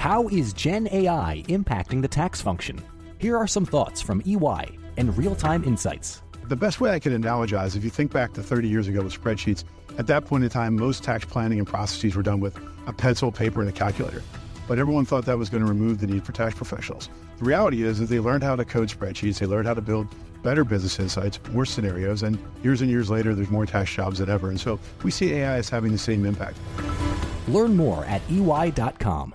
How is Gen AI impacting the tax function? Here are some thoughts from EY and real time insights. The best way I could analogize, if you think back to 30 years ago with spreadsheets, at that point in time, most tax planning and processes were done with a pencil, paper, and a calculator. But everyone thought that was going to remove the need for tax professionals. The reality is that they learned how to code spreadsheets, they learned how to build better business insights, more scenarios, and years and years later, there's more tax jobs than ever. And so we see AI as having the same impact. Learn more at EY.com.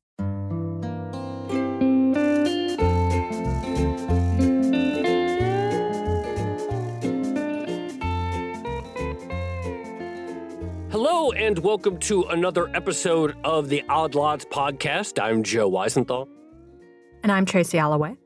Hello, and welcome to another episode of the Odd Lots podcast. I'm Joe Weisenthal. And I'm Tracy Alloway.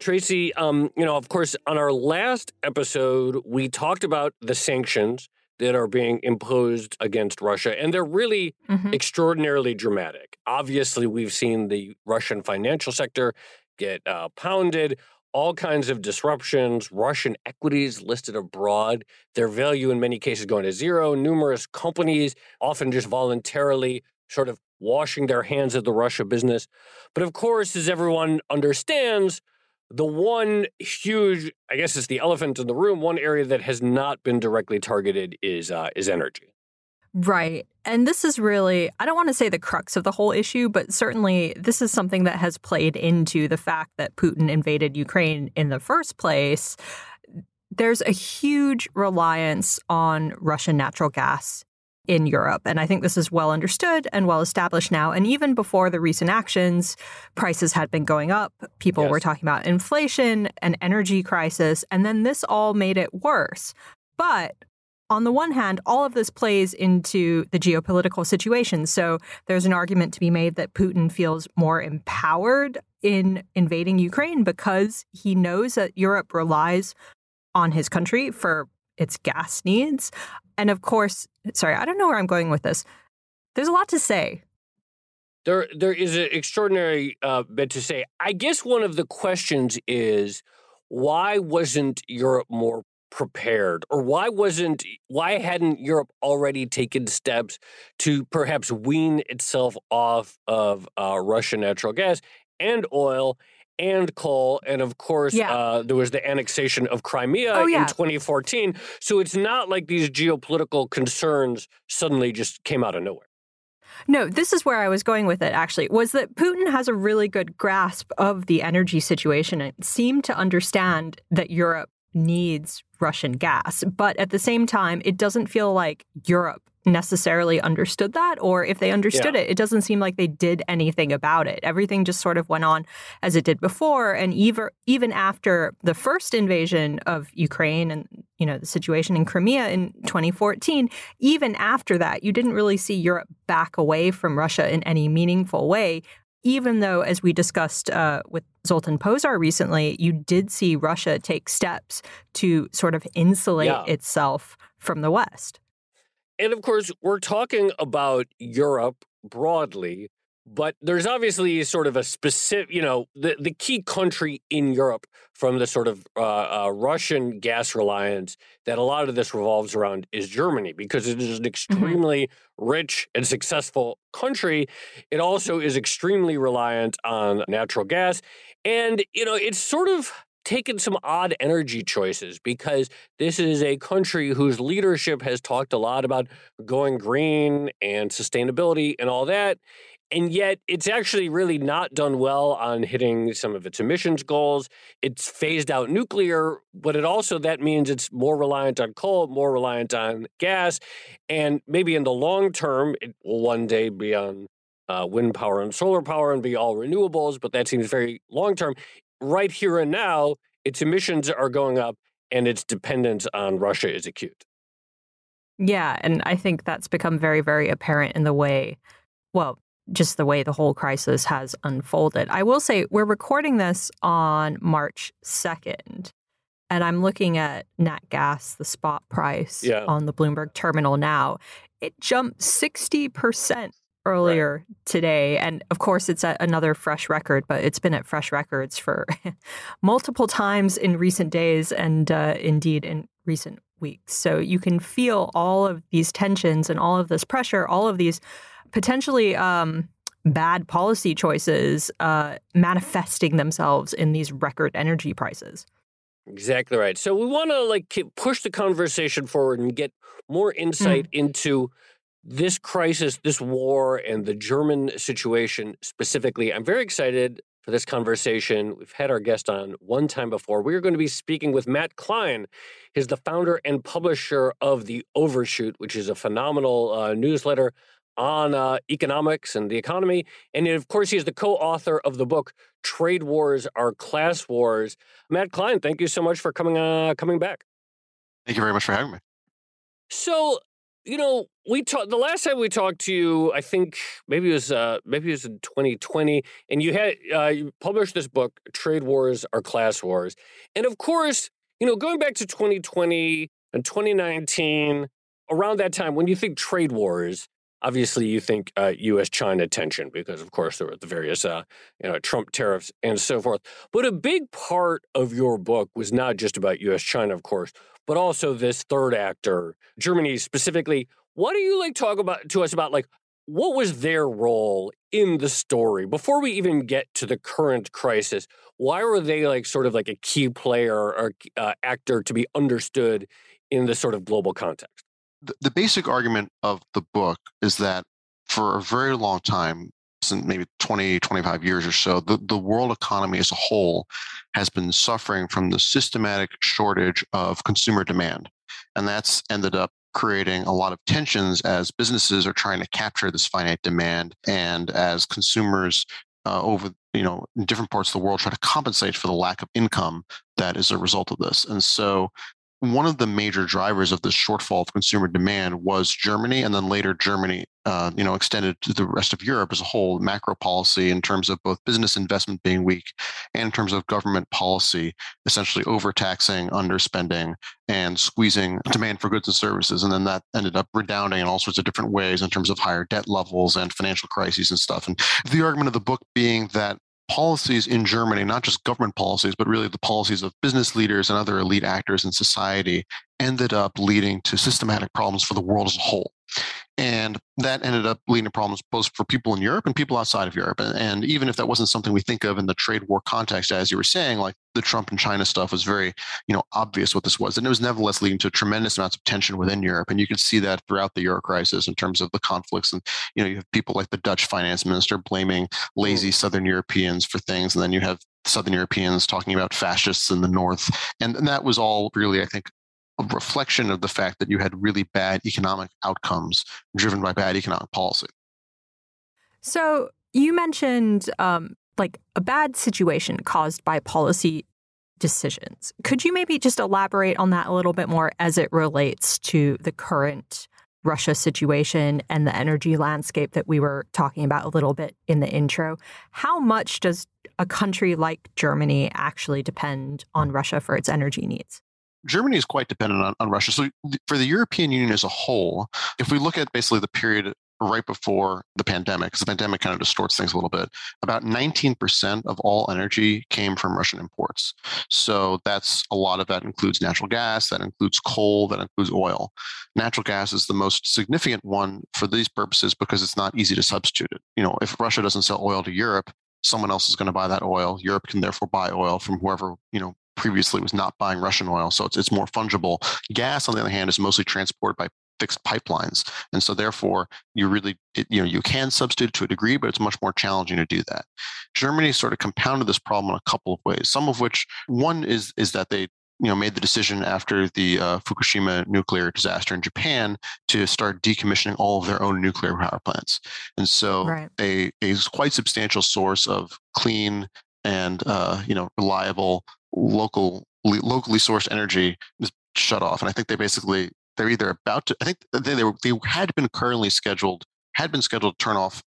Tracy, um, you know, of course, on our last episode, we talked about the sanctions that are being imposed against Russia, and they're really mm-hmm. extraordinarily dramatic. Obviously, we've seen the Russian financial sector get uh, pounded all kinds of disruptions, Russian equities listed abroad, their value in many cases going to zero, numerous companies often just voluntarily sort of washing their hands of the Russia business. But of course, as everyone understands, the one huge, I guess it's the elephant in the room, one area that has not been directly targeted is uh, is energy. Right. And this is really, I don't want to say the crux of the whole issue, but certainly this is something that has played into the fact that Putin invaded Ukraine in the first place. There's a huge reliance on Russian natural gas in Europe. And I think this is well understood and well established now. And even before the recent actions, prices had been going up. People yes. were talking about inflation and energy crisis. And then this all made it worse. But on the one hand, all of this plays into the geopolitical situation. So there's an argument to be made that Putin feels more empowered in invading Ukraine because he knows that Europe relies on his country for its gas needs. And of course, sorry, I don't know where I'm going with this. There's a lot to say. There, there is an extraordinary uh, bit to say. I guess one of the questions is why wasn't Europe more prepared or why wasn't why hadn't Europe already taken steps to perhaps wean itself off of uh, Russian natural gas and oil and coal and of course yeah. uh, there was the annexation of Crimea oh, yeah. in 2014 so it's not like these geopolitical concerns suddenly just came out of nowhere no, this is where I was going with it actually, was that Putin has a really good grasp of the energy situation and seemed to understand that Europe needs Russian gas. But at the same time, it doesn't feel like Europe necessarily understood that, or if they understood yeah. it, it doesn't seem like they did anything about it. Everything just sort of went on as it did before. And even even after the first invasion of Ukraine and you know the situation in Crimea in 2014, even after that, you didn't really see Europe back away from Russia in any meaningful way even though, as we discussed uh, with Zoltan Pozsar recently, you did see Russia take steps to sort of insulate yeah. itself from the West. And of course, we're talking about Europe broadly, but there's obviously sort of a specific, you know, the, the key country in Europe from the sort of uh, uh, Russian gas reliance that a lot of this revolves around is Germany because it is an mm-hmm. extremely mm-hmm. rich and successful country. It also is extremely reliant on natural gas. And, you know, it's sort of taken some odd energy choices because this is a country whose leadership has talked a lot about going green and sustainability and all that. And yet, it's actually really not done well on hitting some of its emissions goals. It's phased out nuclear, but it also that means it's more reliant on coal, more reliant on gas, and maybe in the long term, it will one day be on uh, wind power and solar power and be all renewables. But that seems very long term. Right here and now, its emissions are going up, and its dependence on Russia is acute. Yeah, and I think that's become very, very apparent in the way. Well, just the way the whole crisis has unfolded. I will say we're recording this on March 2nd. And I'm looking at nat gas, the spot price yeah. on the Bloomberg terminal now. It jumped 60% earlier right. today. And of course, it's at another fresh record, but it's been at fresh records for multiple times in recent days and uh, indeed in recent weeks. So you can feel all of these tensions and all of this pressure, all of these potentially um, bad policy choices uh, manifesting themselves in these record energy prices. Exactly right. So we want to like push the conversation forward and get more insight mm. into this crisis, this war, and the German situation specifically. I'm very excited for this conversation. We've had our guest on one time before. We are going to be speaking with Matt Klein. He's the founder and publisher of The Overshoot, which is a phenomenal uh, newsletter on uh, economics and the economy. And of course, he's the co author of the book, Trade Wars Are Class Wars. Matt Klein, thank you so much for coming, uh, coming back. Thank you very much for having me. So, you know, we talked the last time we talked to you. I think maybe it was uh, maybe it was in 2020, and you had uh, you published this book, "Trade Wars Are Class Wars," and of course, you know, going back to 2020 and 2019, around that time, when you think trade wars, obviously you think uh, U.S.-China tension because, of course, there were the various uh, you know Trump tariffs and so forth. But a big part of your book was not just about U.S.-China, of course, but also this third actor, Germany specifically. What do you like talk about to us about like what was their role in the story before we even get to the current crisis? Why were they like sort of like a key player or uh, actor to be understood in the sort of global context? The, basic argument of the book is that for a very long time, since maybe 20, 25 years or so, the, the world economy as a whole has been suffering from the systematic shortage of consumer demand. And that's ended up creating a lot of tensions as businesses are trying to capture this finite demand and as consumers uh, over you know in different parts of the world try to compensate for the lack of income that is a result of this and so one of the major drivers of this shortfall of consumer demand was Germany, and then later Germany, uh, you know, extended to the rest of Europe as a whole. Macro policy in terms of both business investment being weak, and in terms of government policy, essentially overtaxing, underspending, and squeezing demand for goods and services, and then that ended up redounding in all sorts of different ways in terms of higher debt levels and financial crises and stuff. And the argument of the book being that policies in Germany, not just government policies, but really the policies of business leaders and other elite actors in society, ended up leading to systematic problems for the world as a whole. And that ended up leading to problems both for people in Europe and people outside of Europe. And, even if that wasn't something we think of in the trade war context, as you were saying, like the Trump and China stuff was very, you know, obvious what this was. And it was nevertheless leading to tremendous amounts of tension within Europe. And you could see that throughout the Euro crisis in terms of the conflicts. And, you know, you have people like the Dutch finance minister blaming lazy mm. Southern Europeans for things. And then you have Southern Europeans talking about fascists in the North. And, and that was all really, I think, reflection of the fact that you had really bad economic outcomes driven by bad economic policy. So you mentioned um, like a bad situation caused by policy decisions. Could you maybe just elaborate on that a little bit more as it relates to the current Russia situation and the energy landscape that we were talking about a little bit in the intro? How much does a country like Germany actually depend on Russia for its energy needs? Germany is quite dependent on, on Russia. So, for the European Union as a whole, if we look at basically the period right before the pandemic, because the pandemic kind of distorts things a little bit, about 19% of all energy came from Russian imports. So that's a lot of that includes natural gas, that includes coal, that includes oil. Natural gas is the most significant one for these purposes because it's not easy to substitute it. You know, if Russia doesn't sell oil to Europe, someone else is going to buy that oil. Europe can therefore buy oil from whoever, you know, previously was not buying Russian oil. So it's, it's more fungible. Gas, on the other hand, is mostly transported by fixed pipelines. And so therefore you really, it, you know, you can substitute to a degree, but it's much more challenging to do that. Germany sort of compounded this problem in a couple of ways. Some of which one is, is that they you know made the decision after the uh, Fukushima nuclear disaster in Japan to start decommissioning all of their own nuclear power plants, and so right. a a quite substantial source of clean and uh, you know reliable local locally sourced energy is shut off. And I think they basically they're either about to. I think they they, were, they had been currently scheduled had been scheduled to turn off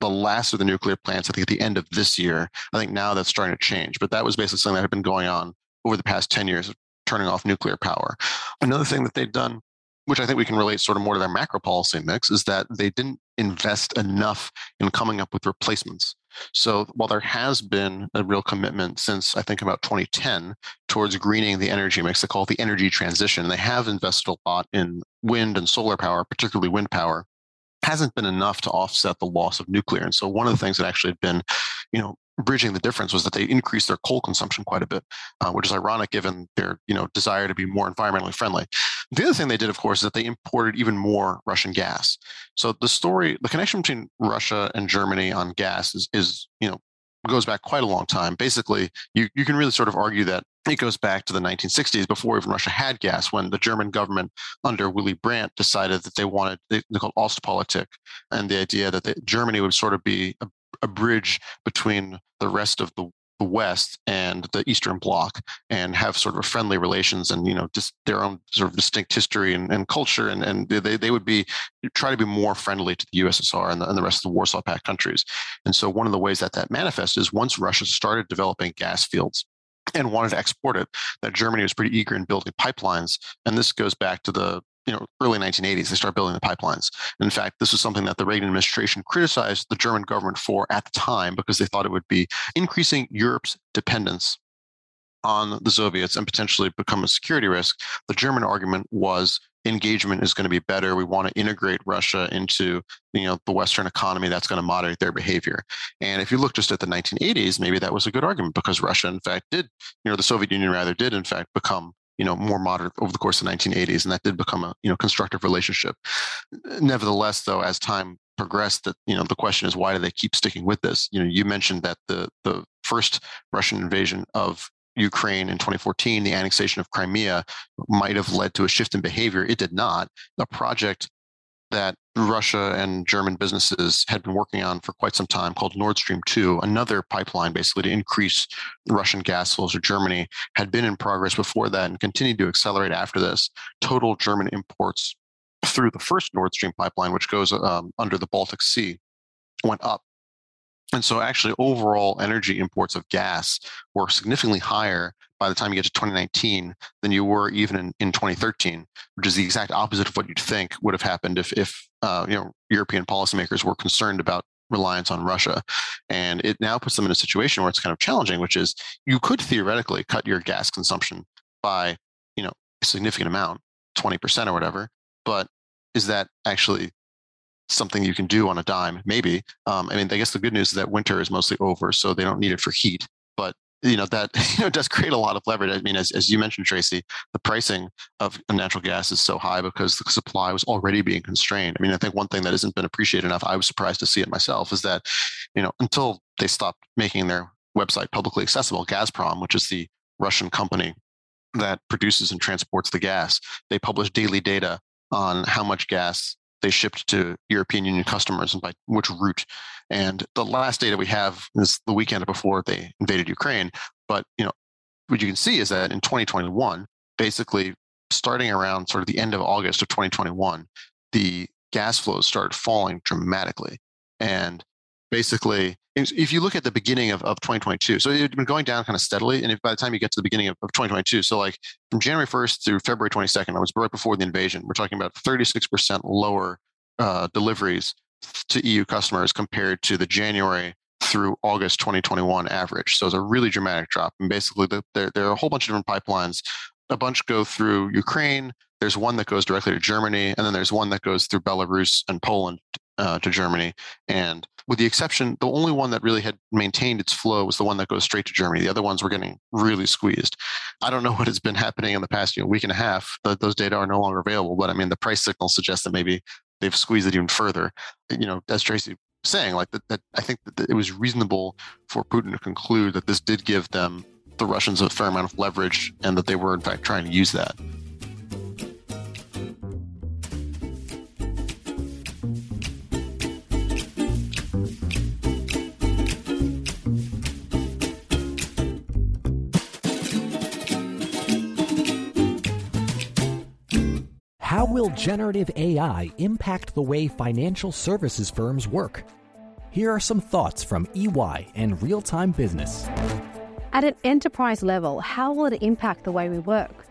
the last of the nuclear plants, I think at the end of this year. I think now that's starting to change, but that was basically something that had been going on over the past 10 years of turning off nuclear power. Another thing that they've done, which I think we can relate sort of more to their macro policy mix, is that they didn't invest enough in coming up with replacements. So while there has been a real commitment since I think about 2010 towards greening the energy mix, they call it the energy transition. They have invested a lot in wind and solar power, particularly wind power hasn't been enough to offset the loss of nuclear. And so one of the things that actually had been, you know, bridging the difference was that they increased their coal consumption quite a bit, uh, which is ironic given their you know desire to be more environmentally friendly. The other thing they did, of course, is that they imported even more Russian gas. So the story, the connection between Russia and Germany on gas is is you know goes back quite a long time. Basically, you, you can really sort of argue that it goes back to the 1960s before even Russia had gas, when the German government under Willy Brandt decided that they wanted, they, they called Ostpolitik, and the idea that Germany would sort of be a, a bridge between the rest of the the West and the Eastern Bloc and have sort of friendly relations and you know just their own sort of distinct history and, and culture and and they they would be try to be more friendly to the USSR and the, and the rest of the Warsaw Pact countries. And so one of the ways that that manifests is once Russia started developing gas fields and wanted to export it, that Germany was pretty eager in building pipelines. And this goes back to the you know early 1980s they start building the pipelines. In fact this was something that the reagan administration criticized the german government for at the time because they thought it would be increasing europe's dependence on the soviets and potentially become a security risk. The german argument was engagement is going to be better. We want to integrate russia into you know the western economy that's going to moderate their behavior. And if you look just at the 1980s maybe that was a good argument because russia in fact did you know the soviet union rather did in fact become you know more moderate over the course of the 1980s and that did become a you know constructive relationship nevertheless though as time progressed that you know the question is why do they keep sticking with this you know you mentioned that the the first russian invasion of Ukraine in 2014, the annexation of Crimea might have led to a shift in behavior. It did not. A project that Russia and German businesses had been working on for quite some time called Nord Stream 2, another pipeline basically to increase Russian gas flows to Germany, had been in progress before that and continued to accelerate after this. Total German imports through the first Nord Stream pipeline, which goes um, under the Baltic Sea, went up and so, actually, overall energy imports of gas were significantly higher by the time you get to 2019 than you were even in, in 2013, which is the exact opposite of what you'd think would have happened if, if uh, you know, European policymakers were concerned about reliance on Russia. And it now puts them in a situation where it's kind of challenging, which is you could theoretically cut your gas consumption by, you know, a significant amount, 20% or whatever. But is that actually something you can do on a dime, maybe. Um, I mean, I guess the good news is that winter is mostly over, so they don't need it for heat. You know that you know does create a lot of leverage. I mean, as as you mentioned, Tracy, the pricing of natural gas is so high because the supply was already being constrained. I mean, I think one thing that hasn't been appreciated enough, I was surprised to see it myself, is that you know until they stopped making their website publicly accessible, Gazprom, which is the Russian company that produces and transports the gas, they publish daily data on how much gas they shipped to European Union customers and by which route. And the last data we have is the weekend before they invaded Ukraine. But you know, what you can see is that in 2021, basically starting around sort of the end of August of 2021, the gas flows started falling dramatically. And basically, if you look at the beginning of, of 2022, so it had been going down kind of steadily. And if by the time you get to the beginning of, of 2022, so like from January 1st through February 22nd, I was right before the invasion, we're talking about 36% lower uh, deliveries to EU customers compared to the January through August 2021 average. So it's a really dramatic drop. And basically, the, there, there are a whole bunch of different pipelines. A bunch go through Ukraine. There's one that goes directly to Germany, and then there's one that goes through Belarus and Poland uh, to Germany. And with the exception, the only one that really had maintained its flow was the one that goes straight to Germany. The other ones were getting really squeezed. I don't know what has been happening in the past you know, week and a half. The, those data are no longer available, but I mean, the price signal suggests that maybe they've squeezed it even further. You know, as Tracy was saying, like that, that I think that it was reasonable for Putin to conclude that this did give them the Russians a fair amount of leverage and that they were in fact trying to use that. How will generative AI impact the way financial services firms work? Here are some thoughts from EY and real time business. At an enterprise level, how will it impact the way we work?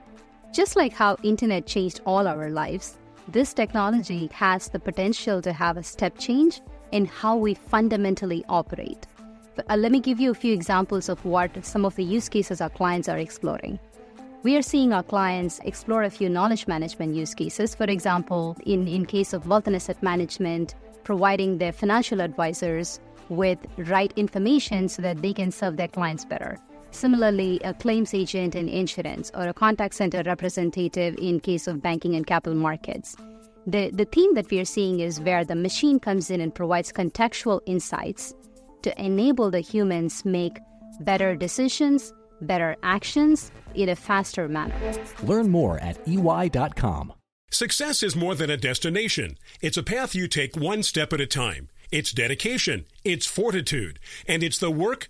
Just like how internet changed all our lives, this technology has the potential to have a step change in how we fundamentally operate. But, uh, let me give you a few examples of what some of the use cases our clients are exploring. We are seeing our clients explore a few knowledge management use cases. For example, in, in case of wealth and asset management, providing their financial advisors with right information so that they can serve their clients better. Similarly, a claims agent in insurance or a contact center representative in case of banking and capital markets. The, the theme that we are seeing is where the machine comes in and provides contextual insights to enable the humans make better decisions, better actions in a faster manner. Learn more at ey.com. Success is more than a destination. It's a path you take one step at a time. It's dedication, it's fortitude, and it's the work,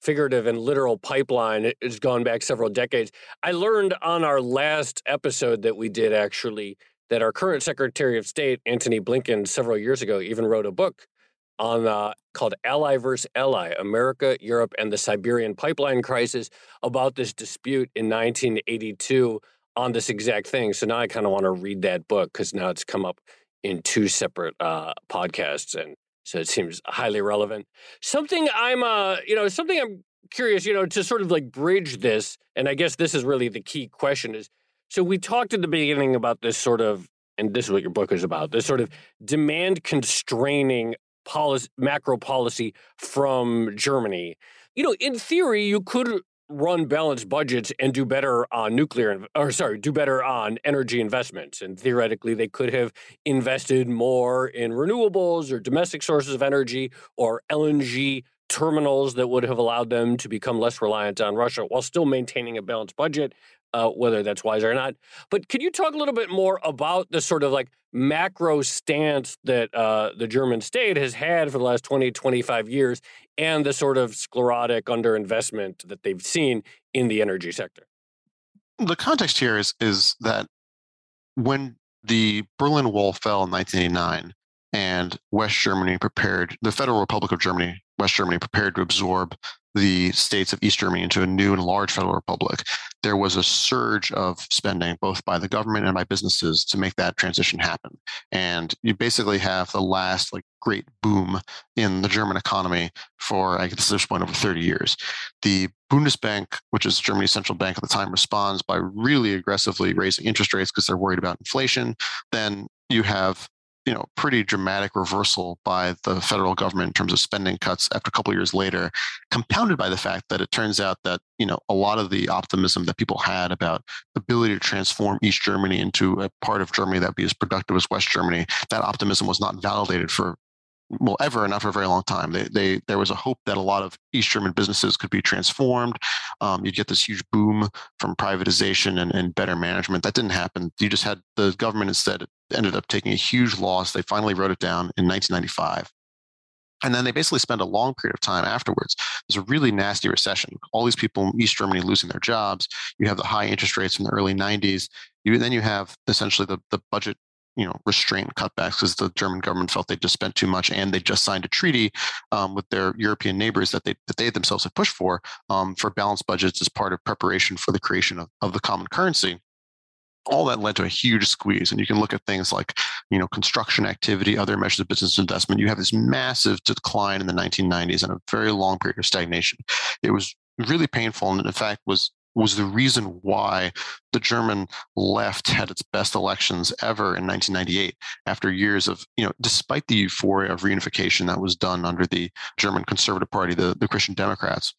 figurative and literal pipeline has gone back several decades. I learned on our last episode that we did actually that our current Secretary of State Antony Blinken several years ago even wrote a book on uh, called Ally versus Ally: America, Europe, and the Siberian Pipeline Crisis about this dispute in 1982 on this exact thing. So now I kind of want to read that book because now it's come up in two separate uh, podcasts, and so it seems highly relevant. Something I'm, uh, you know, something I'm curious, you know, to sort of like bridge this, and I guess this is really the key question is. So we talked at the beginning about this sort of, and this is what your book is about, this sort of demand constraining policy, macro policy from Germany. You know, in theory, you could run balanced budgets and do better on nuclear or sorry do better on energy investments. And theoretically they could have invested more in renewables or domestic sources of energy or LNG terminals that would have allowed them to become less reliant on Russia while still maintaining a balanced budget uh, whether that's wise or not. But could you talk a little bit more about the sort of like macro stance that uh, the German state has had for the last 20, 25 years and the sort of sclerotic underinvestment that they've seen in the energy sector? The context here is, is that when the Berlin Wall fell in 1989 and West Germany prepared, the Federal Republic of Germany, West Germany prepared to absorb the states of East Germany into a new and large federal republic, there was a surge of spending, both by the government and by businesses, to make that transition happen. And you basically have the last like great boom in the German economy for, I guess, this point over 30 years. The Bundesbank, which is Germany's central bank at the time, responds by really aggressively raising interest rates because they're worried about inflation. Then you have you know pretty dramatic reversal by the federal government in terms of spending cuts after a couple of years later compounded by the fact that it turns out that you know a lot of the optimism that people had about the ability to transform east germany into a part of germany that would be as productive as west germany that optimism was not validated for well ever and not for a very long time. They, they there was a hope that a lot of East German businesses could be transformed. Um, you'd get this huge boom from privatization and, and better management. That didn't happen. You just had the government instead ended up taking a huge loss. They finally wrote it down in 1995. And then they basically spent a long period of time afterwards. There's a really nasty recession. All these people in East Germany losing their jobs. You have the high interest rates from the early 90s. You, then you have essentially the, the budget you know restraint cutbacks because the German government felt they just spent too much, and they just signed a treaty um, with their European neighbors that they that they themselves have pushed for um, for balanced budgets as part of preparation for the creation of, of the common currency. all that led to a huge squeeze. And you can look at things like, you know, construction activity, other measures of business investment. You have this massive decline in the 1990s and a very long period of stagnation. It was really painful, and in fact was was the reason why the German left had its best elections ever in 1998 after years of, you know, despite the euphoria of reunification that was done under the German Conservative Party, the, the Christian Democrats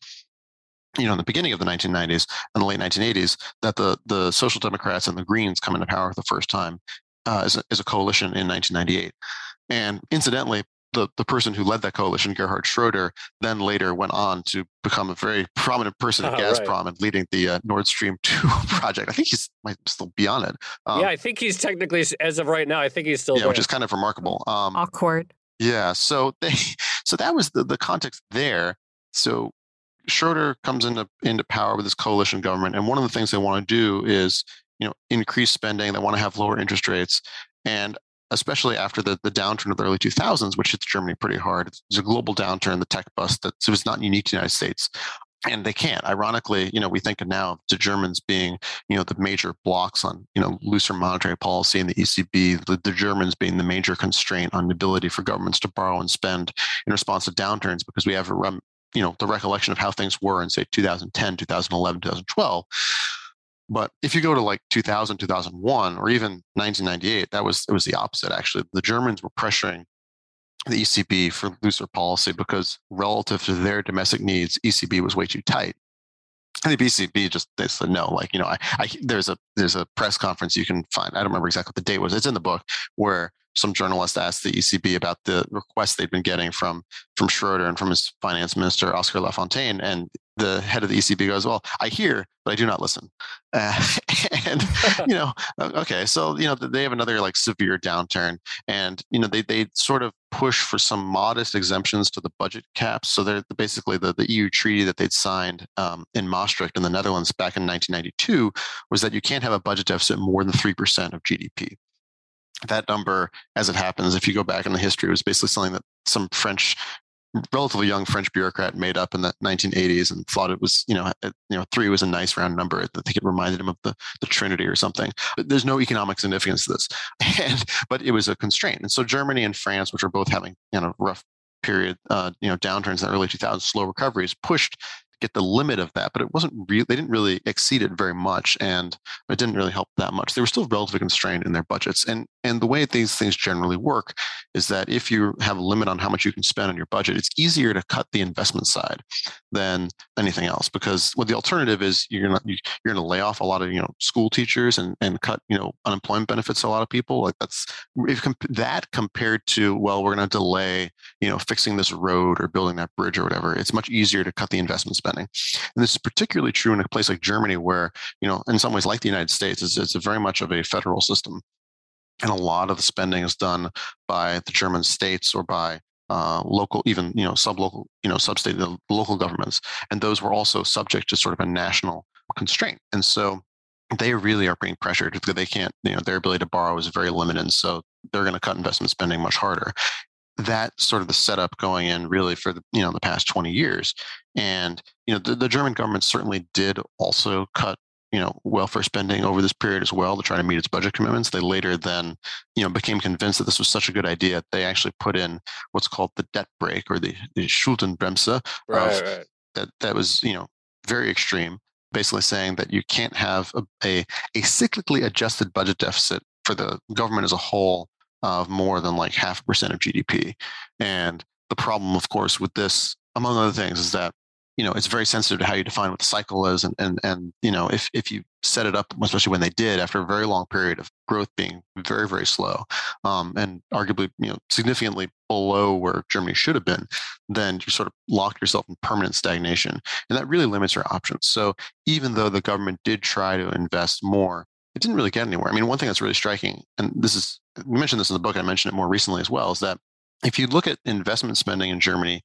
you know, in the beginning of the 1990s and the late 1980s, that the the Social Democrats and the Greens come into power for the first time uh, as, a, as a coalition in 1998. And incidentally, the, the person who led that coalition, Gerhard Schroeder, then later went on to become a very prominent person at uh, Gazprom right. and leading the uh, Nord Stream 2 project. I think he's might still be on it. Um, yeah, I think he's technically, as of right now, I think he's still Yeah, there. which is kind of remarkable. Um, Awkward. Yeah, so they, so that was the, the context there. So Schroeder comes into into power with this coalition government, and one of the things they want to do is you know increase spending. They want to have lower interest rates, and especially after the, the downturn of the early 2000s, which hits Germany pretty hard. It's, a global downturn, the tech bust that so it's not unique to the United States. And they can't. Ironically, you know, we think of now the Germans being, you know, the major blocks on, you know, looser monetary policy and the ECB, the, the Germans being the major constraint on the ability for governments to borrow and spend in response to downturns because we have a you know the recollection of how things were in say 2010 2011 2012 but if you go to like 2000 2001 or even 1998 that was it was the opposite actually the germans were pressuring the ecb for looser policy because relative to their domestic needs ecb was way too tight and the ECB just they said no. Like you know, I, I there's a there's a press conference you can find. I don't remember exactly what the date was. It's in the book where some journalist asked the ECB about the requests they'd been getting from from Schroeder and from his finance minister Oskar Lafontaine, and the head of the ECB goes, "Well, I hear, but I do not listen." Uh, and you know, okay, so you know they have another like severe downturn, and you know they they sort of push for some modest exemptions to the budget caps. So they're basically the the EU treaty that they'd signed um, in Maastricht in the Netherlands back in 1992 was that you can't have a budget deficit more than three percent of GDP that number, as it happens, if you go back in the history, was basically something that some French, relatively young French bureaucrat made up in the 1980s and thought it was, you know, you know, three was a nice round number. I think it reminded him of the, the Trinity or something. But there's no economic significance to this, and but it was a constraint. And so Germany and France, which are both having you know rough period, uh, you know, downturns in the early 2000s, slow recoveries, pushed get the limit of that, but it wasn't real. They didn't really exceed it very much, and it didn't really help that much. They were still relatively constrained in their budgets, and and the way these things generally work is that if you have a limit on how much you can spend on your budget, it's easier to cut the investment side than anything else because well, the alternative is you're gonna you, you're gonna lay off a lot of you know school teachers and and cut you know unemployment benefits to a lot of people. Like that's if comp- that compared to well, we're gonna delay you know fixing this road or building that bridge or whatever. It's much easier to cut the investment spending, and this is particularly true in a place like Germany where you know in some ways like the United States, it's, it's very much of a federal system and a lot of the spending is done by the German states or by uh, local, even you know, sub-local, you know, sub-state, the local governments, and those were also subject to sort of a national constraint. And so they really are being pressured because they can't, you know, their ability to borrow is very limited. So they're going to cut investment spending much harder. That's sort of the setup going in really for the you know the past 20 years. And you know the, the German government certainly did also cut you know welfare spending over this period as well to try to meet its budget commitments. They later then you know became convinced that this was such a good idea. that They actually put in what's called the debt brake or the, the Schuldenbremse. Right, of, right. That that was you know very extreme, basically saying that you can't have a, a, a cyclically adjusted budget deficit for the government as a whole of more than like half a percent of GDP. And the problem, of course, with this, among other things, is that you know it's very sensitive to how you define what the cycle is and and and you know if if you set it up especially when they did after a very long period of growth being very very slow um, and arguably you know significantly below where germany should have been then you sort of locked yourself in permanent stagnation. And that really limits your options. So even though the government did try to invest more it didn't really get anywhere. I mean one thing that's really striking and this is we mentioned this in the book i mentioned it more recently as well is that if you look at investment spending in Germany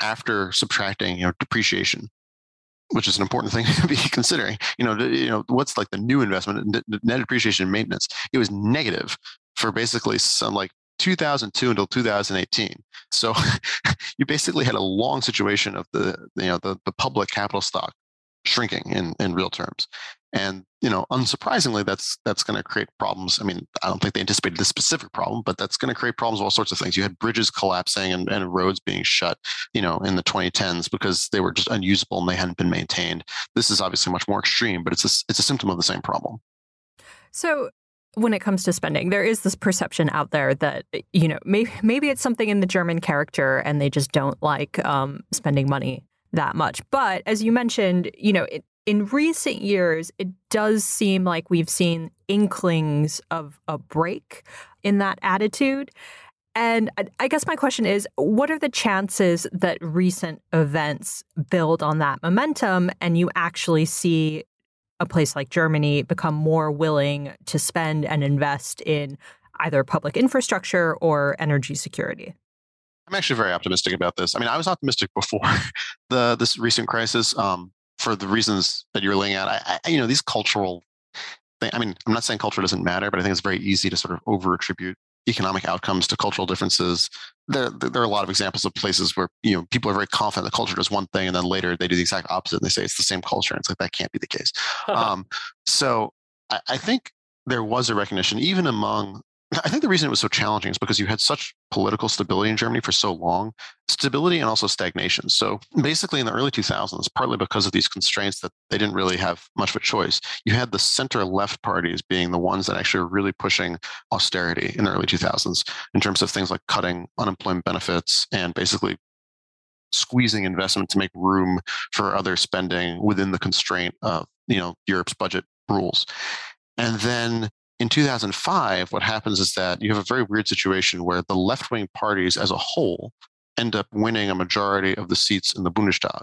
after subtracting, you know, depreciation, which is an important thing to be considering. You know, you know, what's like the new investment, net depreciation and maintenance? It was negative for basically some uh, like 2002 until 2018. So you basically had a long situation of the you know the, the public capital stock shrinking in, in real terms. And you know, unsurprisingly, that's that's going to create problems. I mean, I don't think they anticipated this specific problem, but that's going to create problems all sorts of things. You had bridges collapsing and, and roads being shut, you know, in the 2010s because they were just unusable and they hadn't been maintained. This is obviously much more extreme, but it's a, it's a symptom of the same problem. So when it comes to spending, there is this perception out there that you know maybe maybe it's something in the German character, and they just don't like um, spending money that much. But as you mentioned, you know, it, in recent years, it does seem like we've seen inklings of a break in that attitude. And I guess my question is what are the chances that recent events build on that momentum and you actually see a place like Germany become more willing to spend and invest in either public infrastructure or energy security? I'm actually very optimistic about this. I mean, I was optimistic before the this recent crisis um, for the reasons that you're laying out. I, I, you know, these cultural. Thing, I mean, I'm not saying culture doesn't matter, but I think it's very easy to sort of over attribute economic outcomes to cultural differences. There, there are a lot of examples of places where you know people are very confident the culture does one thing, and then later they do the exact opposite, and they say it's the same culture, and it's like that can't be the case. um, so I, I think there was a recognition, even among I think the reason it was so challenging is because you had such political stability in Germany for so long, stability and also stagnation. So basically, in the early 2000s, partly because of these constraints that they didn't really have much of a choice, you had the center left parties being the ones that actually were really pushing austerity in the early 2000s in terms of things like cutting unemployment benefits and basically squeezing investment to make room for other spending within the constraint of you know Europe's budget rules. And then in 2005, what happens is that you have a very weird situation where the left wing parties as a whole end up winning a majority of the seats in the Bundestag.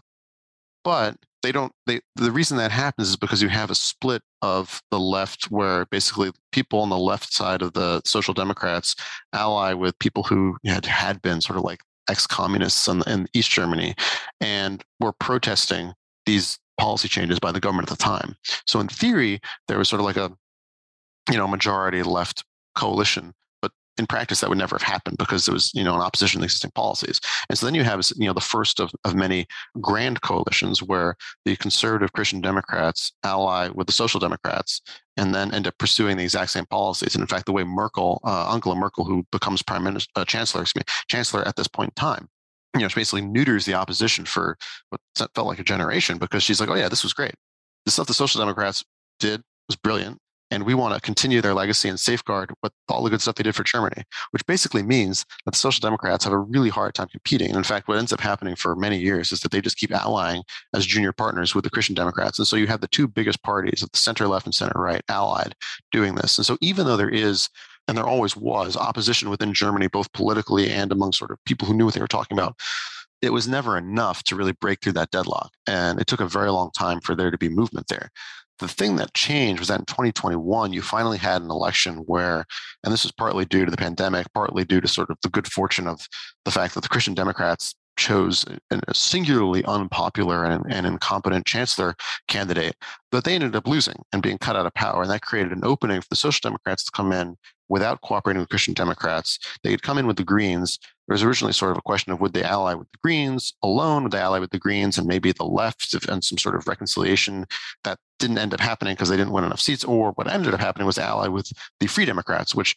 But they don't, they, the reason that happens is because you have a split of the left where basically people on the left side of the Social Democrats ally with people who had, had been sort of like ex communists in, in East Germany and were protesting these policy changes by the government at the time. So in theory, there was sort of like a you know, majority left coalition. But in practice, that would never have happened because there was, you know, an opposition to existing policies. And so then you have, you know, the first of, of many grand coalitions where the conservative Christian Democrats ally with the Social Democrats and then end up pursuing the exact same policies. And in fact, the way Merkel, uh, Angela Merkel, who becomes prime minister, uh, chancellor, excuse me, chancellor at this point in time, you know, she basically neuters the opposition for what felt like a generation because she's like, oh yeah, this was great. The stuff the Social Democrats did was brilliant and we want to continue their legacy and safeguard what all the good stuff they did for Germany, which basically means that the Social Democrats have a really hard time competing. And in fact, what ends up happening for many years is that they just keep allying as junior partners with the Christian Democrats. And so you have the two biggest parties of the center left and center right allied doing this. And so even though there is and there always was opposition within Germany, both politically and among sort of people who knew what they were talking about, it was never enough to really break through that deadlock. And it took a very long time for there to be movement there the thing that changed was that in 2021, you finally had an election where, and this was partly due to the pandemic, partly due to sort of the good fortune of the fact that the Christian Democrats chose a singularly unpopular and, and, incompetent chancellor candidate that they ended up losing and being cut out of power. And that created an opening for the Social Democrats to come in without cooperating with Christian Democrats. They could come in with the Greens. There was originally sort of a question of would they ally with the Greens alone? Would they ally with the Greens and maybe the left and some sort of reconciliation that didn't end up happening because they didn't win enough seats? Or what ended up happening was ally with the Free Democrats, which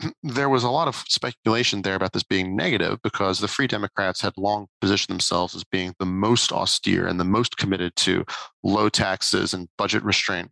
there was a lot of speculation there about this being negative because the Free Democrats had long positioned themselves as being the most austere and the most committed to low taxes and budget restraint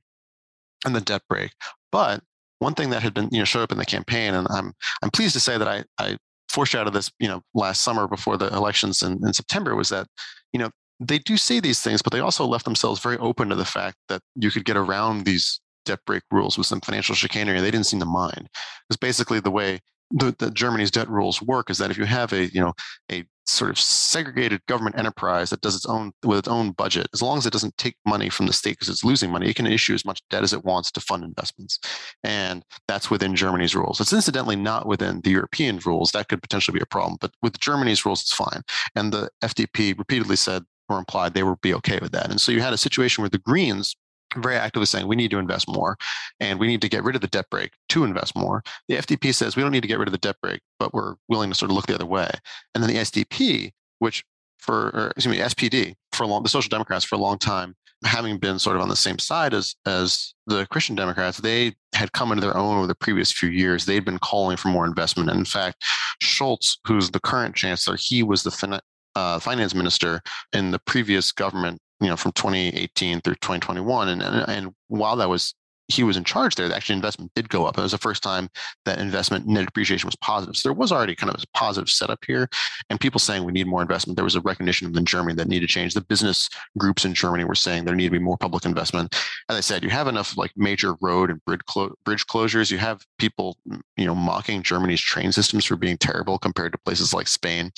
and the debt brake. But one thing that had been, you know, showed up in the campaign, and I'm I'm pleased to say that I I foreshadowed this, you know, last summer before the elections in, in September was that, you know, they do say these things, but they also left themselves very open to the fact that you could get around these debt brake rules with some financial chicanery. And they didn't seem to mind. Because basically the way the, the, Germany's debt rules work is that if you have a you know a sort of segregated government enterprise that does its own with its own budget, as long as it doesn't take money from the state because it's losing money, it can issue as much debt as it wants to fund investments, and that's within Germany's rules. It's incidentally not within the European rules. That could potentially be a problem, but with Germany's rules, it's fine. And the FDP repeatedly said or implied they would be okay with that. And so you had a situation where the Greens very actively saying we need to invest more and we need to get rid of the debt brake to invest more. The FDP says we don't need to get rid of the debt brake, but we're willing to sort of look the other way. And then the SDP, which for, or, excuse me, SPD for a long, the Social Democrats for a long time having been sort of on the same side as as the Christian Democrats, they had come into their own over the previous few years. They'd been calling for more investment. And in fact, Scholz, who's the current chancellor, he was the fin- uh, finance minister in the previous government you know from 2018 through 2021 and, and and while that was he was in charge there, actually investment did go up. It was the first time that investment net appreciation was positive. So there was already kind of a positive setup here. And people saying we need more investment. There was a recognition in Germany that needed to change. The business groups in Germany were saying there needed to be more public investment. As I said, you have enough like major road and bridge, clo- bridge closures. You have people, mm, you know, mocking Germany's train systems for being terrible compared to places like Spain.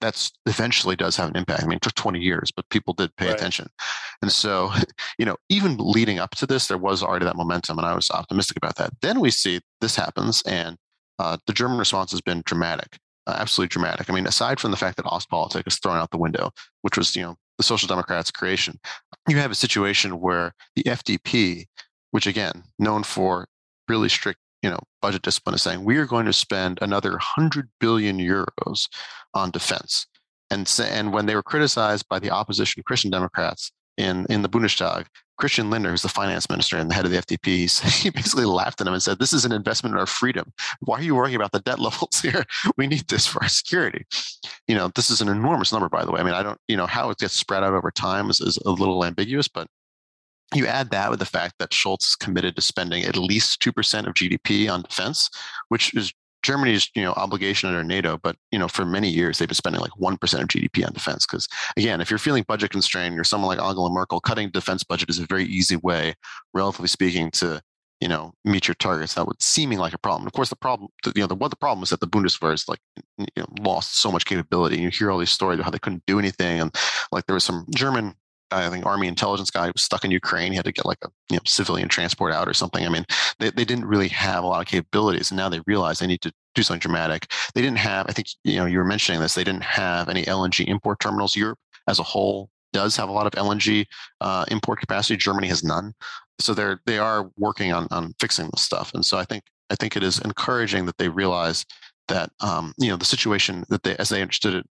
That's eventually does have an impact. I mean, it took 20 years, but people did pay right. attention. And so, you know, even leading up to this, there was already that momentum, and I was optimistic about that. Then we see this happens, and uh, the German response has been dramatic, uh, absolutely dramatic. I mean, aside from the fact that Ostpolitik is thrown out the window, which was you know the Social Democrats' creation, you have a situation where the FDP, which again known for really strict you know budget discipline, is saying we are going to spend another 100 billion euros on defense. And, and when they were criticized by the opposition Christian Democrats in, in the Bundestag, Christian Lindner, who's the finance minister and the head of the FDP, he basically laughed at him and said, This is an investment in our freedom. Why are you worrying about the debt levels here? We need this for our security. You know, this is an enormous number, by the way. I mean, I don't, you know, how it gets spread out over time is, is a little ambiguous, but you add that with the fact that Scholz is committed to spending at least 2% of GDP on defense, which is Germany's you know obligation under NATO, but you know for many years they've been spending like one percent of GDP on defense. Because again, if you're feeling budget constrained, you're someone like Angela Merkel, cutting defense budget is a very easy way, relatively speaking, to you know meet your targets. That would seeming like a problem. Of course, the problem, you know, the what the problem is that the Bundeswehr is like you know, lost so much capability. You hear all these stories about how they couldn't do anything, and like there was some German I think army intelligence guy was stuck in Ukraine. He had to get like a you know, civilian transport out or something. I mean, they, they didn't really have a lot of capabilities, and now they realize they need to do something dramatic. They didn't have. I think you know you were mentioning this. They didn't have any LNG import terminals. Europe as a whole does have a lot of LNG uh, import capacity. Germany has none. So they're they are working on on fixing this stuff. And so I think I think it is encouraging that they realize that um, you know the situation that they as they understood it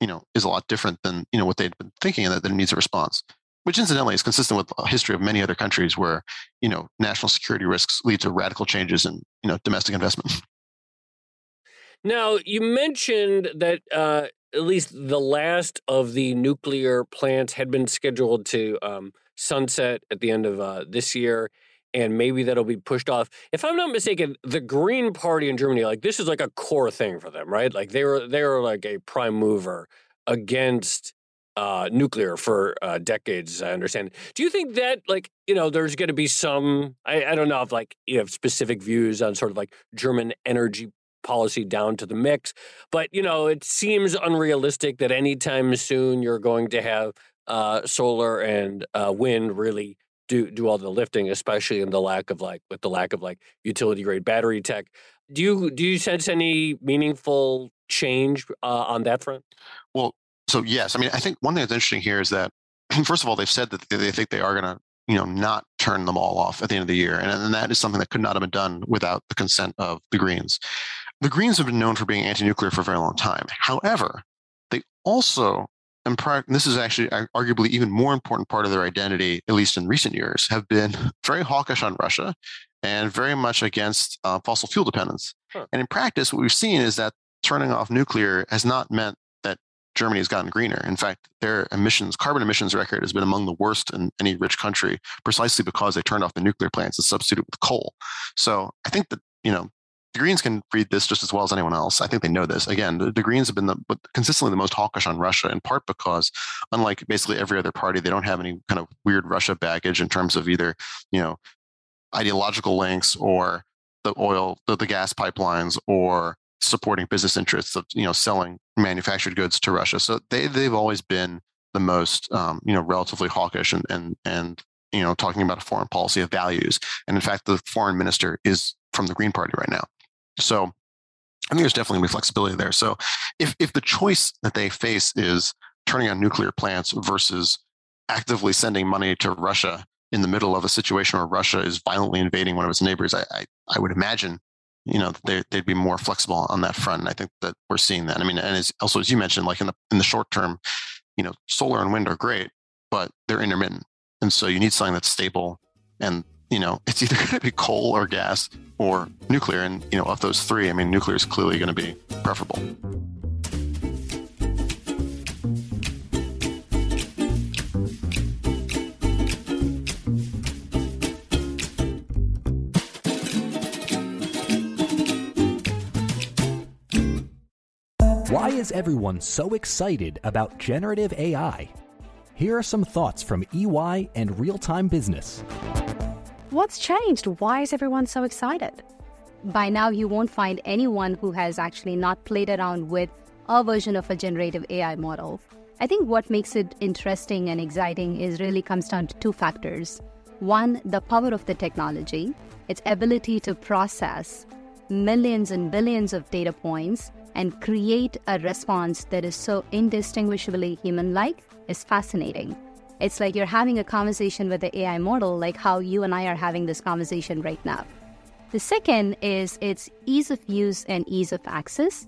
you know is a lot different than you know what they'd been thinking and that there needs a response which incidentally is consistent with a history of many other countries where you know national security risks lead to radical changes in you know domestic investment. Now you mentioned that uh, at least the last of the nuclear plants had been scheduled to um, sunset at the end of uh, this year and maybe that'll be pushed off. If I'm not mistaken, the Green Party in Germany, like this is like a core thing for them, right? Like they were they were like a prime mover against uh, nuclear for uh, decades, I understand. Do you think that like you know there's going to be some? I, I don't know if like you have specific views on sort of like German energy policy down to the mix, but you know it seems unrealistic that anytime soon you're going to have uh, solar and uh, wind really do do all the lifting, especially in the lack of like with the lack of like utility grade battery tech. Do you do you sense any meaningful change uh, on that front? Well, so yes, I mean I think one thing that's interesting here is that first of all they've said that they think they are going to you know not turn them all off at the end of the year, and, and that is something that could not have been done without the consent of the Greens. The Greens have been known for being anti-nuclear for a very long time. However, they also and prior, this is actually arguably even more important part of their identity, at least in recent years, have been very hawkish on Russia and very much against uh, fossil fuel dependence. Huh. And in practice, what we've seen is that turning off nuclear has not meant that Germany has gotten greener. In fact, their emissions, carbon emissions record has been among the worst in any rich country, precisely because they turned off the nuclear plants and substituted with coal. So I think that you know the Greens can read this just as well as anyone else. I think they know this. Again, the, the Greens have been the, consistently the most hawkish on Russia, in part because, unlike basically every other party, they don't have any kind of weird Russia baggage in terms of either, you know, ideological links or the oil, the, the gas pipelines, or supporting business interests of you know selling manufactured goods to Russia. So they they've always been the most um, you know relatively hawkish and and and you know talking about a foreign policy of values. And in fact, the foreign minister is from the Green Party right now. So I think there's definitely going to be flexibility there. So if if the choice that they face is turning on nuclear plants versus actively sending money to Russia in the middle of a situation where Russia is violently invading one of its neighbors, I I, I would imagine you know they, they'd be more flexible on that front. And I think that we're seeing that. I mean, and as, also as you mentioned, like in the in the short term, you know, solar and wind are great, but they're intermittent. And so you need something that's stable. And, you know, it's either going to be coal or gas or nuclear. And, you know, of those three, I mean, nuclear is clearly going to be preferable. Why is everyone so excited about generative AI? Here are some thoughts from EY and Real Time Business. What's changed? Why is everyone so excited? By now, you won't find anyone who has actually not played around with a version of a generative AI model. I think what makes it interesting and exciting is really comes down to two factors. One, the power of the technology, its ability to process millions and billions of data points and create a response that is so indistinguishably human like is fascinating. It's like you're having a conversation with the AI model, like how you and I are having this conversation right now. The second is its ease of use and ease of access.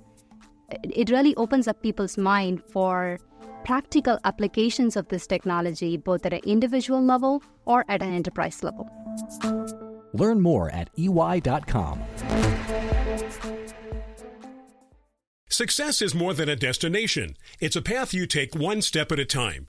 It really opens up people's mind for practical applications of this technology, both at an individual level or at an enterprise level. Learn more at ey.com. Success is more than a destination. It's a path you take one step at a time.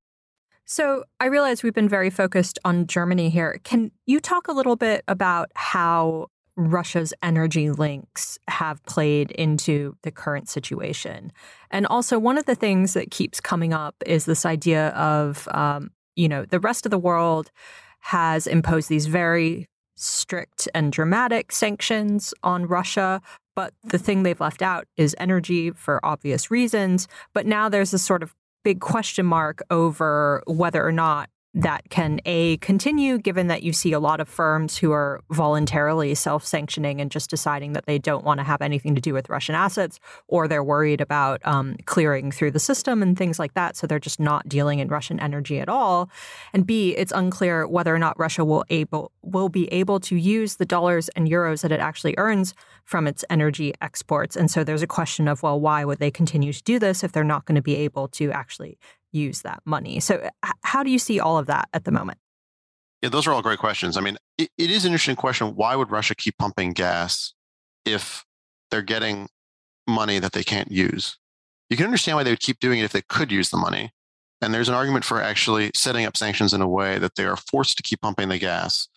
So I realize we've been very focused on Germany here. Can you talk a little bit about how Russia's energy links have played into the current situation? And also, one of the things that keeps coming up is this idea of, um, you know, the rest of the world has imposed these very strict and dramatic sanctions on Russia. But the thing they've left out is energy for obvious reasons. But now there's this sort of big question mark over whether or not that can a continue given that you see a lot of firms who are voluntarily self-sanctioning and just deciding that they don't want to have anything to do with russian assets or they're worried about um, clearing through the system and things like that so they're just not dealing in russian energy at all. And b it's unclear whether or not russia will able will be able to use the dollars and euros that it actually earns from its energy exports. And so there's a question of well why would they continue to do this if they're not going to be able to actually use that money. So, how do you see all of that at the moment? Yeah, those are all great questions. I mean, it, it is an interesting question. Why would Russia keep pumping gas if they're getting money that they can't use? You can understand why they would keep doing it if they could use the money. And there's an argument for actually setting up sanctions in a way that they are forced to keep pumping the gas,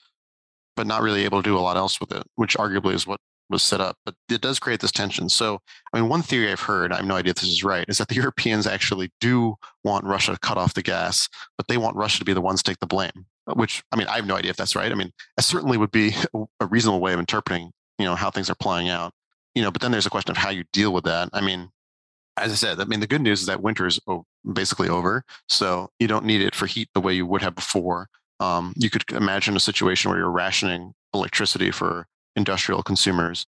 but not really able to do a lot else with it, which arguably is what was set up, but it does create this tension. So, I mean, one theory I've heard, I have no idea if this is right, is that the Europeans actually do want Russia to cut off the gas, but they want Russia to be the ones to take the blame. Which, I mean, I have no idea if that's right. I mean, it certainly would be a reasonable way of interpreting, you know, how things are playing out. You know, but then there's a question of how you deal with that. I mean, as I said, I mean, the good news is that winter is basically over, so you don't need it for heat the way you would have before. Um, you could imagine a situation where you're rationing electricity for industrial consumers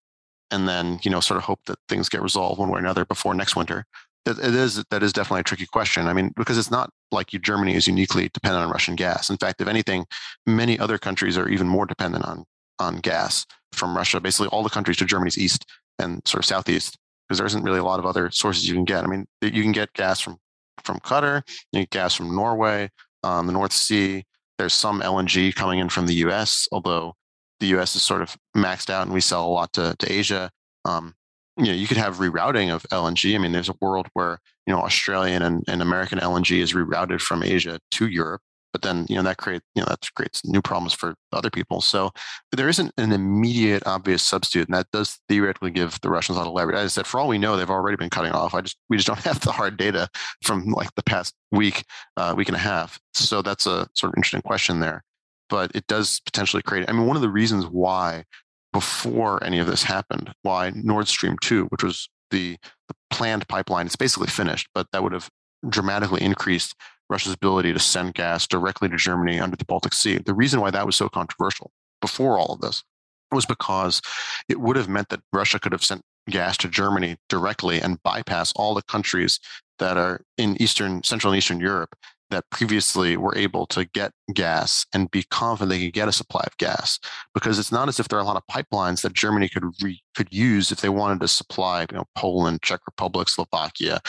and then you know sort of hope that things get resolved one way or another before next winter. It is that is definitely a tricky question. I mean because it's not like germany is uniquely dependent on russian gas. In fact if anything many other countries are even more dependent on on gas from russia. Basically all the countries to germany's east and sort of southeast because there isn't really a lot of other sources you can get. I mean you can get gas from from qatar you get gas from norway um, the north sea. There's some lng coming in from the us although the U.S. is sort of maxed out, and we sell a lot to to Asia. Um, you know, you could have rerouting of LNG. I mean, there's a world where you know Australian and, and American LNG is rerouted from Asia to Europe. but then you know that creates you know that creates new problems for other people. So there isn't an immediate obvious substitute, and that does theoretically give the Russians a lot of leverage. As I said, for all we know, they've already been cutting off. I just we just don't have the hard data from like the past week, uh, week and a half. So that's a sort of interesting question there. But it does potentially create. I mean, one of the reasons why before any of this happened, why Nord Stream two, which was the, the planned pipeline, it's basically finished, but that would have dramatically increased Russia's ability to send gas directly to Germany under the Baltic Sea. The reason why that was so controversial before all of this was because it would have meant that Russia could have sent gas to Germany directly and bypass all the countries that are in Eastern, Central and Eastern Europe that previously were able to get gas and be confident they could get a supply of gas because it's not as if there are a lot of pipelines that Germany could re, could use if they wanted to supply you know Poland, Czech Republic, Slovakia,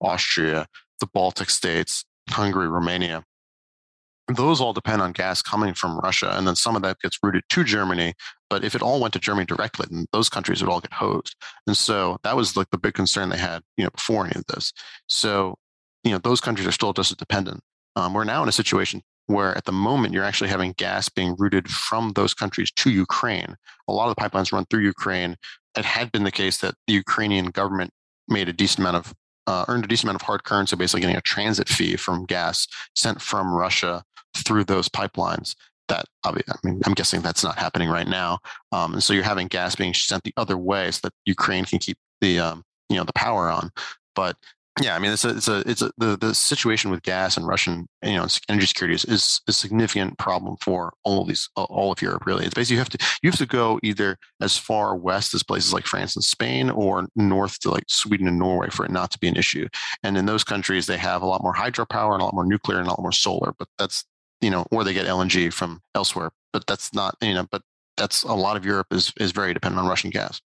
Austria, the Baltic states, Hungary, Romania. Those all depend on gas coming from Russia, and then some of that gets routed to Germany. But if it all went to Germany directly, then those countries would all get hosed. And so that was like the big concern they had, you know, before any of this. So, you know, those countries are still just dependent. Um, we're now in a situation where at the moment you're actually having gas being routed from those countries to Ukraine. A lot of the pipelines run through Ukraine. It had been the case that the Ukrainian government made a decent amount of uh, earned a decent amount of hard currency, basically getting a transit fee from gas sent from Russia through those pipelines. That I mean, I'm guessing that's not happening right now. Um, and so you're having gas being sent the other way so that Ukraine can keep the um, you know the power on. But yeah, I mean, it's a, it's a, it's a, the, the situation with gas and Russian, you know, energy security is, is a significant problem for all of these, all of Europe. Really, it's basically you have to you have to go either as far west as places like France and Spain, or north to like Sweden and Norway for it not to be an issue. And in those countries, they have a lot more hydropower and a lot more nuclear and a lot more solar. But that's you know, or they get LNG from elsewhere. But that's not you know, but that's a lot of Europe is is very dependent on Russian gas.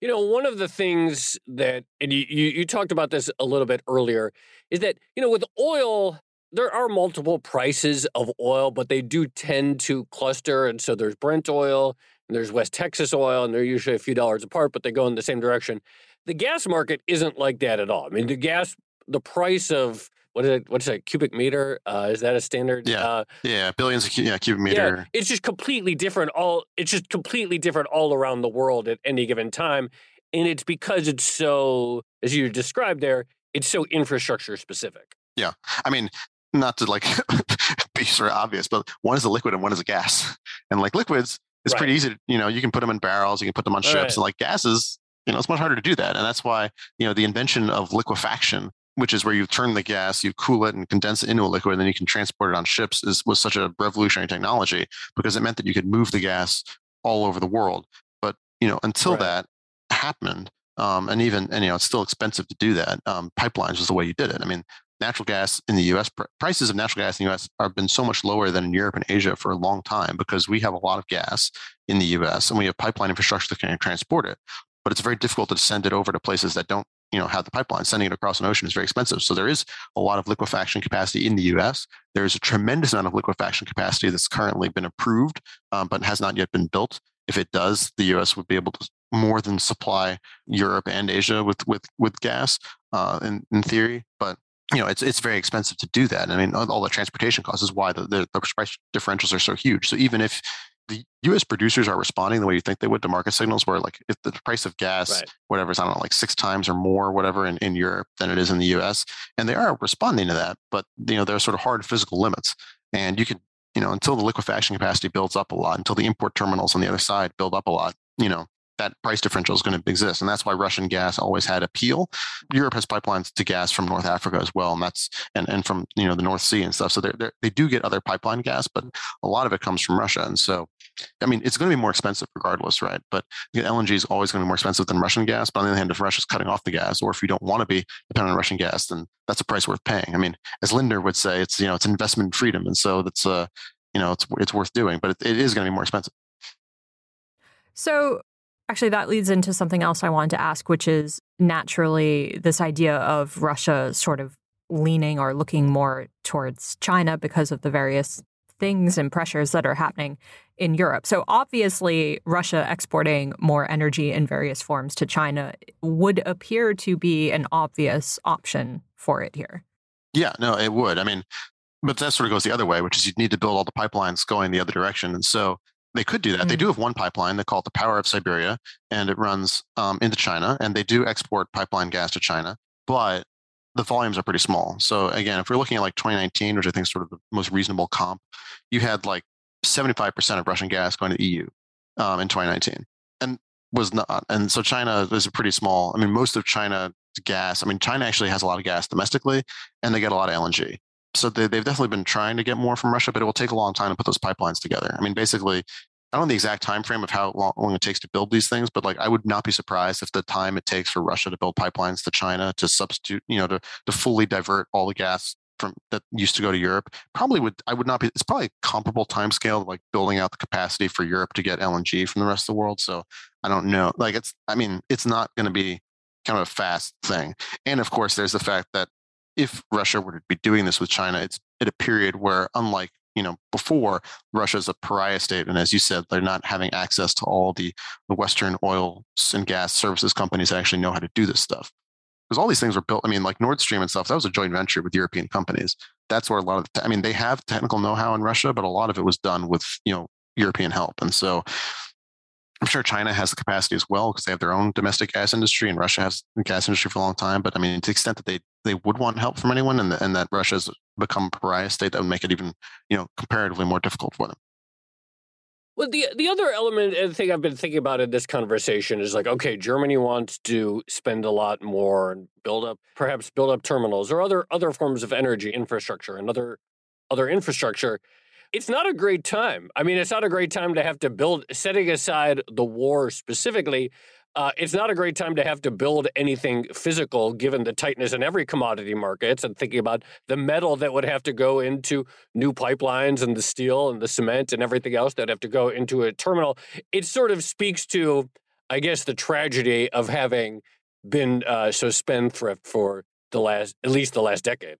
You know, one of the things that, and you, you, you talked about this a little bit earlier, is that, you know, with oil, there are multiple prices of oil, but they do tend to cluster. And so there's Brent oil and there's West Texas oil, and they're usually a few dollars apart, but they go in the same direction. The gas market isn't like that at all. I mean, the gas, the price of what is it? What's a cubic meter? Uh, is that a standard? Yeah, uh, yeah, billions of yeah, cubic meter. Yeah, it's just completely different. All it's just completely different all around the world at any given time, and it's because it's so, as you described there, it's so infrastructure specific. Yeah, I mean, not to like be sort of obvious, but one is a liquid and one is a gas, and like liquids, it's right. pretty easy. To, you know, you can put them in barrels, you can put them on ships, right. and like gases, you know, it's much harder to do that, and that's why you know the invention of liquefaction which is where you turn the gas, you cool it and condense it into a liquid, and then you can transport it on ships, is, was such a revolutionary technology because it meant that you could move the gas all over the world. But you know, until right. that happened, um, and even and you know, it's still expensive to do that. Um, pipelines was the way you did it. I mean, natural gas in the U.S. prices of natural gas in the U.S. have been so much lower than in Europe and Asia for a long time because we have a lot of gas in the U.S. and we have pipeline infrastructure that can transport it. But it's very difficult to send it over to places that don't you know have the pipeline sending it across an ocean is very expensive. So there is a lot of liquefaction capacity in the us there's a tremendous amount of liquefaction capacity that's currently been approved um, but has not yet been built. If it does the us would be able to more than supply europe and asia with with with gas uh, in, in theory. But you know it's it's very expensive to do that. I mean all the transportation costs is why the, the, the price differentials are so huge. So even if the U.S. producers are responding the way you think they would to market signals, where like if the price of gas, right. whatever, is I don't know, like six times or more, whatever, in, in Europe than it is in the U.S., and they are responding to that, but you know there are sort of hard physical limits, and you could you know until the liquefaction capacity builds up a lot, until the import terminals on the other side build up a lot, you know that price differential is going to exist. And that's why Russian gas always had appeal. Europe has pipelines to gas from North Africa as well. And that's, and, and from, you know, the North Sea and stuff. So they're, they're, they do get other pipeline gas, but a lot of it comes from Russia. And so, I mean, it's going to be more expensive regardless, right? But you know, LNG is always going to be more expensive than Russian gas. But on the other hand, if Russia's cutting off the gas, or if you don't want to be dependent on Russian gas, then that's a price worth paying. I mean, as Lindner would say, it's, you know, it's investment freedom. And so that's, uh, you know, it's, it's worth doing, but it, it is going to be more expensive. So Actually, that leads into something else I wanted to ask, which is naturally this idea of Russia sort of leaning or looking more towards China because of the various things and pressures that are happening in Europe. So obviously, Russia exporting more energy in various forms to China would appear to be an obvious option for it here. Yeah, no, it would. I mean, but that sort of goes the other way, which is you'd need to build all the pipelines going the other direction. And so they could do that. Mm-hmm. They mm. do have one pipeline. They call it the Power of Siberia, and it runs um, into China. And they do export pipeline gas to China, but the volumes are pretty small. So again, if we're looking at like 2019, which I think is sort of the most reasonable comp, you had like 75% of Russian gas going to the EU um, in 2019, and was not. And so China is a pretty small. I mean, most of China's gas. I mean, China actually has a lot of gas domestically, and they get a lot of LNG so they, have definitely been trying to get more from Russia, but it will take a long time to put those pipelines together. I mean, basically, I don't know the exact time frame of how long it takes to build these things, but like I would not be surprised if the time it takes for Russia to build pipelines to China to substitute, you know, to to fully divert all the gas from that used to go to Europe probably would I would not be it's probably comparable time scale like building out the capacity for Europe to get LNG from the rest of the world. So I don't know. Like it's I mean, it's not going to be kind of a fast thing. And of course there's the fact that if Russia were to be doing this with China, it's at a period where, unlike you know before, Russia is a pariah state, and as you said, they're not having access to all the the Western oil and gas services companies that actually know how to do this stuff. Because all these things were built. I mean, like Nord Stream and stuff. That was a joint venture with European companies. That's where a lot of. The, I mean, they have technical know-how in Russia, but a lot of it was done with you know European help, and so I'm sure China has the capacity as well because they have their own domestic gas industry, and Russia has the gas industry for a long time. But I mean, to the extent that they they would want help from anyone, and, and that Russia's become a pariah state, that would make it even you know comparatively more difficult for them. Well, the the other element and thing I've been thinking about in this conversation is like, okay, Germany wants to spend a lot more and build up, perhaps build up terminals or other other forms of energy infrastructure and other other infrastructure it's not a great time. I mean, it's not a great time to have to build, setting aside the war specifically. Uh, it's not a great time to have to build anything physical given the tightness in every commodity markets and thinking about the metal that would have to go into new pipelines and the steel and the cement and everything else that have to go into a terminal. It sort of speaks to, I guess, the tragedy of having been uh, so spendthrift for the last, at least the last decade.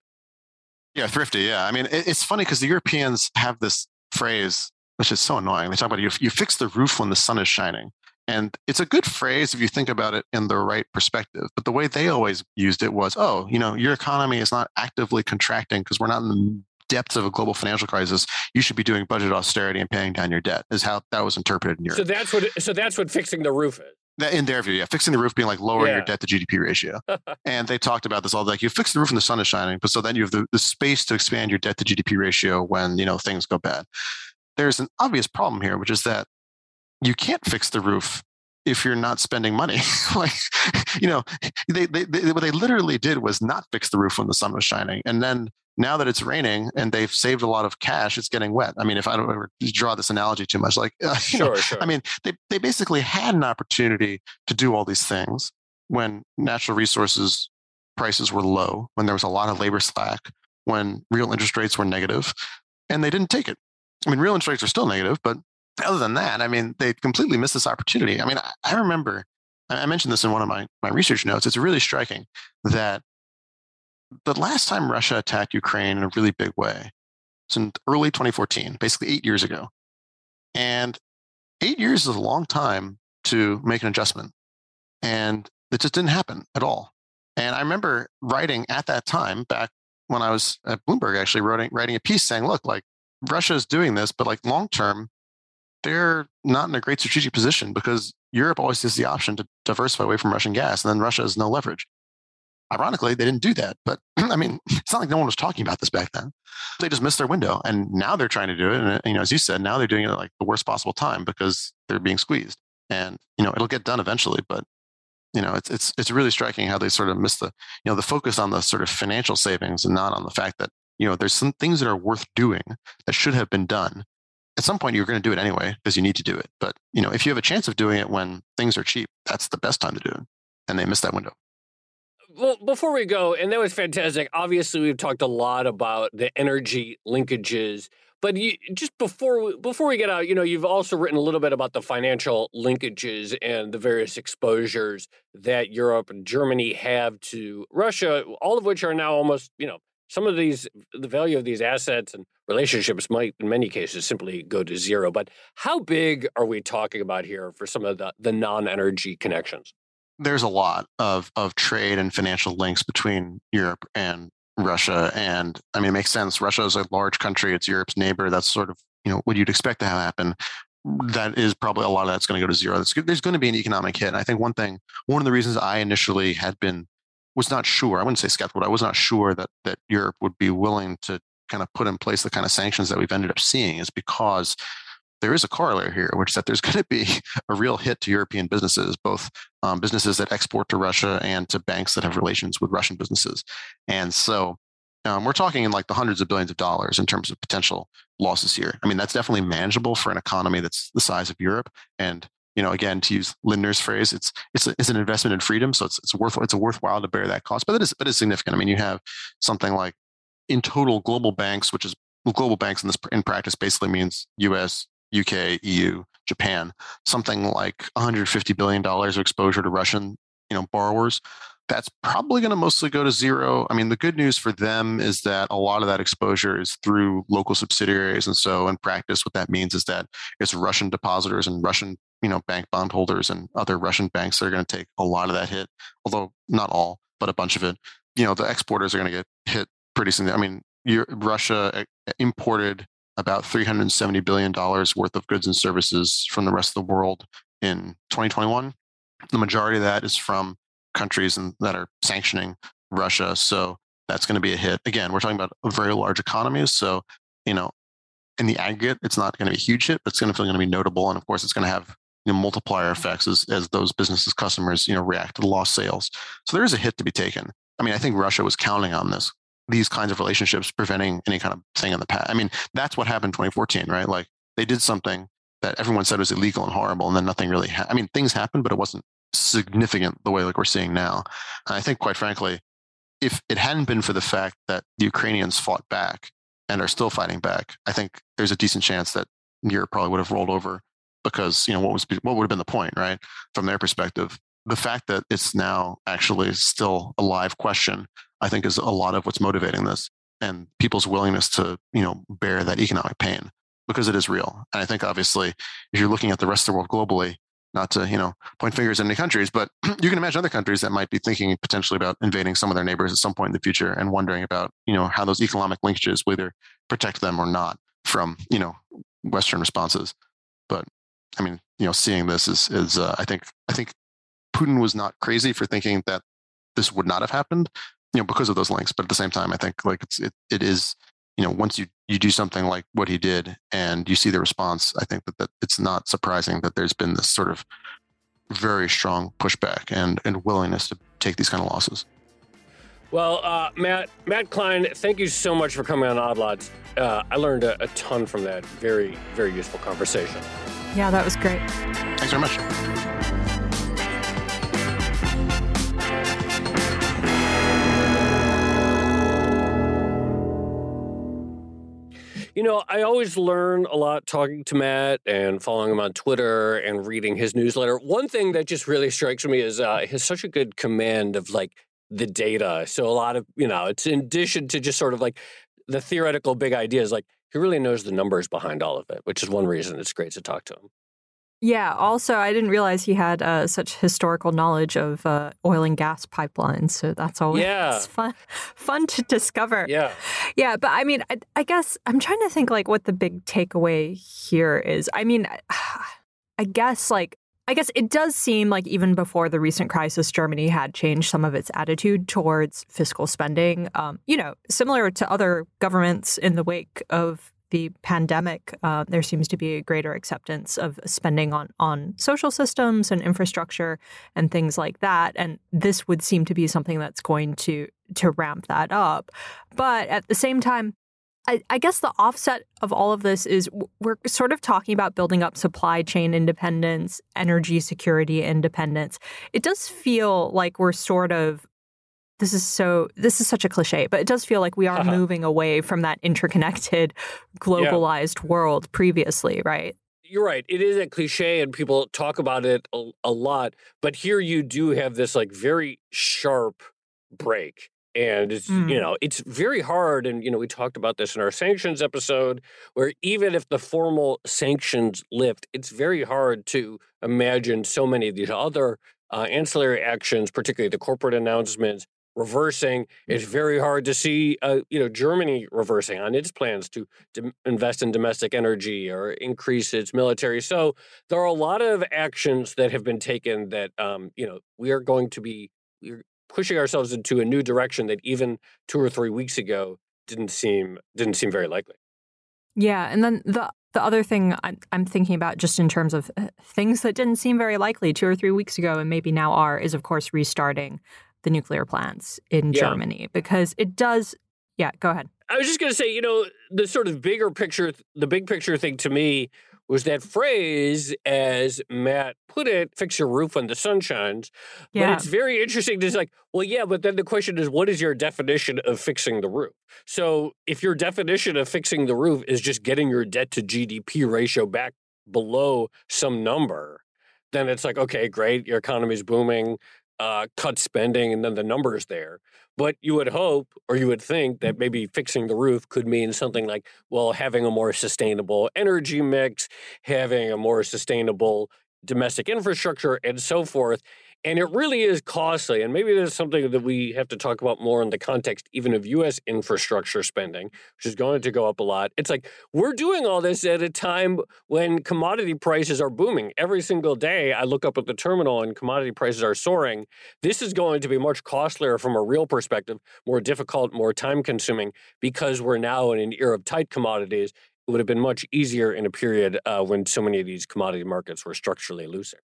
Yeah, thrifty. Yeah, I mean, it's funny because the Europeans have this phrase, which is so annoying. They talk about you. You fix the roof when the sun is shining, and it's a good phrase if you think about it in the right perspective. But the way they always used it was, oh, you know, your economy is not actively contracting because we're not in the depths of a global financial crisis. You should be doing budget austerity and paying down your debt. Is how that was interpreted in Europe. So that's what. So that's what fixing the roof is in their view, yeah, fixing the roof being like lowering yeah. your debt to GDP ratio. and they talked about this all like you fix the roof and the sun is shining, but so then you have the, the space to expand your debt to GDP ratio when you know things go bad. There's an obvious problem here, which is that you can't fix the roof if you're not spending money. like, you know, they, they, they, what they literally did was not fix the roof when the sun was shining. And then now that it's raining and they've saved a lot of cash, it's getting wet. I mean, if I don't ever draw this analogy too much, like, uh, sure, know, sure. I mean, they, they basically had an opportunity to do all these things when natural resources prices were low, when there was a lot of labor slack, when real interest rates were negative, and they didn't take it. I mean, real interest rates are still negative, but other than that, I mean, they completely missed this opportunity. I mean, I, I remember, I mentioned this in one of my, my research notes. It's really striking that the last time Russia attacked Ukraine in a really big way was in early 2014, basically eight years ago. And eight years is a long time to make an adjustment. And it just didn't happen at all. And I remember writing at that time, back when I was at Bloomberg, actually writing, writing a piece saying, look, like Russia is doing this, but like long term, they're not in a great strategic position because Europe always has the option to diversify away from Russian gas, and then Russia has no leverage. Ironically, they didn't do that. But I mean, it's not like no one was talking about this back then. They just missed their window. And now they're trying to do it. And, uh, you know, as you said, now they're doing it like the worst possible time because they're being squeezed. And, you know, it'll get done eventually. But, you know, it's, it's, it's really striking how they sort of miss the, you know, the focus on the sort of financial savings and not on the fact that, you know, there's some things that are worth doing that should have been done. At some point, you're going to do it anyway because you need to do it. But, you know, if you have a chance of doing it when things are cheap, that's the best time to do it. And they missed that window well, before we go, and that was fantastic. Obviously, we've talked a lot about the energy linkages, but you, just before we, before we get out, you know, you've also written a little bit about the financial linkages and the various exposures that Europe and Germany have to Russia, all of which are now almost, you know, some of these, the value of these assets and relationships might, in many cases, simply go to zero. But how big are we talking about here for some of the, the non energy connections? there's a lot of of trade and financial links between Europe and Russia. And I mean, it makes sense. Russia is a large country. It's Europe's neighbor. That's sort of, you know, what you'd expect to have happen. That is probably a lot of that's going to go to zero. There's going to be an economic hit. And I think one thing, one of the reasons I initially had been, was not sure, I wouldn't say skeptical, I was not sure that, that Europe would be willing to kind of put in place the kind of sanctions that we've ended up seeing is because there is a corollary here, which is that there's going to be a real hit to European businesses, both um, businesses that export to Russia and to banks that have relations with Russian businesses. And so um, we're talking in like the hundreds of billions of dollars in terms of potential losses here. I mean, that's definitely manageable for an economy that's the size of Europe. And you know, again, to use Lindner's phrase, it's it's it's an investment in freedom, so it's it's worth it's a worthwhile to bear that cost. But it is but it's significant. I mean, you have something like in total global banks, which is global banks in this in practice basically means U.S., UK, EU, Japan, something like 150 billion dollars of exposure to Russian, you know, borrowers. That's probably going to mostly go to zero. I mean, the good news for them is that a lot of that exposure is through local subsidiaries, and so in practice, what that means is that it's Russian depositors and Russian, you know, bank bondholders and other Russian banks that are going to take a lot of that hit, although not all, but a bunch of it. You know, the exporters are going to get hit pretty soon. I mean, Russia eh, eh, imported about $370 billion worth of goods and services from the rest of the world in 2021. The majority of that is from countries in, that are sanctioning Russia. So that's going to be a hit. Again, we're talking about very large economies. So, you know, in the aggregate, it's not going to be a huge hit, but it's going to feel going to be notable. And of course, it's going to have you know, multiplier effects as, as those businesses, customers, you know, react to the lost sales. So there is a hit to be taken. I mean, I think Russia was counting on this these kinds of relationships preventing any kind of thing in the past. I mean, that's what happened in 2014, right? Like they did something that everyone said was illegal and horrible, and then nothing really. Ha- I mean, things happened, but it wasn't significant the way like we're seeing now. And I think, quite frankly, if it hadn't been for the fact that the Ukrainians fought back and are still fighting back, I think there's a decent chance that Europe probably would have rolled over because you know what was what would have been the point, right? From their perspective, the fact that it's now actually still a live question I think is a lot of what's motivating this and people's willingness to, you know, bear that economic pain because it is real. And I think obviously if you're looking at the rest of the world globally, not to, you know, point fingers at any countries, but you can imagine other countries that might be thinking potentially about invading some of their neighbors at some point in the future and wondering about, you know, how those economic linkages will either protect them or not from, you know, Western responses. But I mean, you know, seeing this is is uh, I think I think Putin was not crazy for thinking that this would not have happened you know because of those links. But at the same time i think like it's it, it is you know once you you do something like what he did and you see the response i think that, that it's not surprising that there's been this sort of very strong pushback and and willingness to take these kind of losses well uh, matt matt klein thank you so much for coming on odd lots. Uh, i learned a, a ton from that. Very very useful conversation. Yeah that was great. Thanks very much. You know, I always learn a lot talking to Matt and following him on Twitter and reading his newsletter. One thing that just really strikes me is uh, he has such a good command of like the data. So a lot of, you know, it's in addition to just sort of like the theoretical big ideas, like he really knows the numbers behind all of it, which is one reason it's great to talk to him. Yeah. Also, I didn't realize he had uh, such historical knowledge of uh, oil and gas pipelines. So that's always yeah. fun, fun to discover. Yeah. Yeah. But I mean, I, I guess I'm trying to think like what the big takeaway here is. I mean, I guess like I guess it does seem like even before the recent crisis, Germany had changed some of its attitude towards fiscal spending. Um, you know, similar to other governments in the wake of the pandemic, uh, there seems to be a greater acceptance of spending on on social systems and infrastructure and things like that. And this would seem to be something that's going to to ramp that up. But at the same time, I, I, guess the offset of all of this is we're sort of talking about building up supply chain independence, energy security independence. It does feel like we're sort of this is so this is such a cliche but it does feel like we are uh-huh. moving away from that interconnected globalized yeah. world previously right you're right it is a cliche and people talk about it a, a, lot but here you do have this like very sharp break and it's mm. you know it's very hard and you know we talked about this in our sanctions episode where even if the formal sanctions lift it's very hard to imagine so many of these other uh, ancillary actions particularly the corporate announcements reversing. It's very hard to see, uh, you know, Germany reversing on its plans to, to invest in domestic energy or increase its military. So there are a lot of actions that have been taken that, um, you know, we are going to be pushing ourselves into a new direction that even two or three weeks ago didn't seem didn't seem very likely. Yeah, and then the the other thing I'm, I'm thinking about, just in terms of uh, things that didn't seem very likely two or three weeks ago, and maybe now are, is of course restarting the nuclear plants in yeah. Germany because it does. Yeah, go ahead. I was just going to say, you know, the sort of bigger picture, the big picture thing to me was that phrase, as Matt put it, fix your roof when the sun shines. Yeah. But it's very interesting. It's like, well, yeah, but then the question is, what is your definition of fixing the roof? So if your definition of fixing the roof is just getting your debt to GDP ratio back below some number, then it's like, okay, great, your economy's booming, uh, cut spending, and then the numbers there. But you would hope or you would think that maybe fixing the roof could mean something like, well, having a more sustainable energy mix, having a more sustainable domestic infrastructure, and so forth. And it really is costly. And maybe that's something that we have to talk about more in the context even of US infrastructure spending, which is going to go up a lot. It's like we're doing all this at a time when commodity prices are booming. Every single day, I look up at the terminal and commodity prices are soaring. This is going to be much costlier from a real perspective, more difficult, more time consuming, because we're now in an era of tight commodities. It would have been much easier in a period uh, when so many of these commodity markets were structurally looser.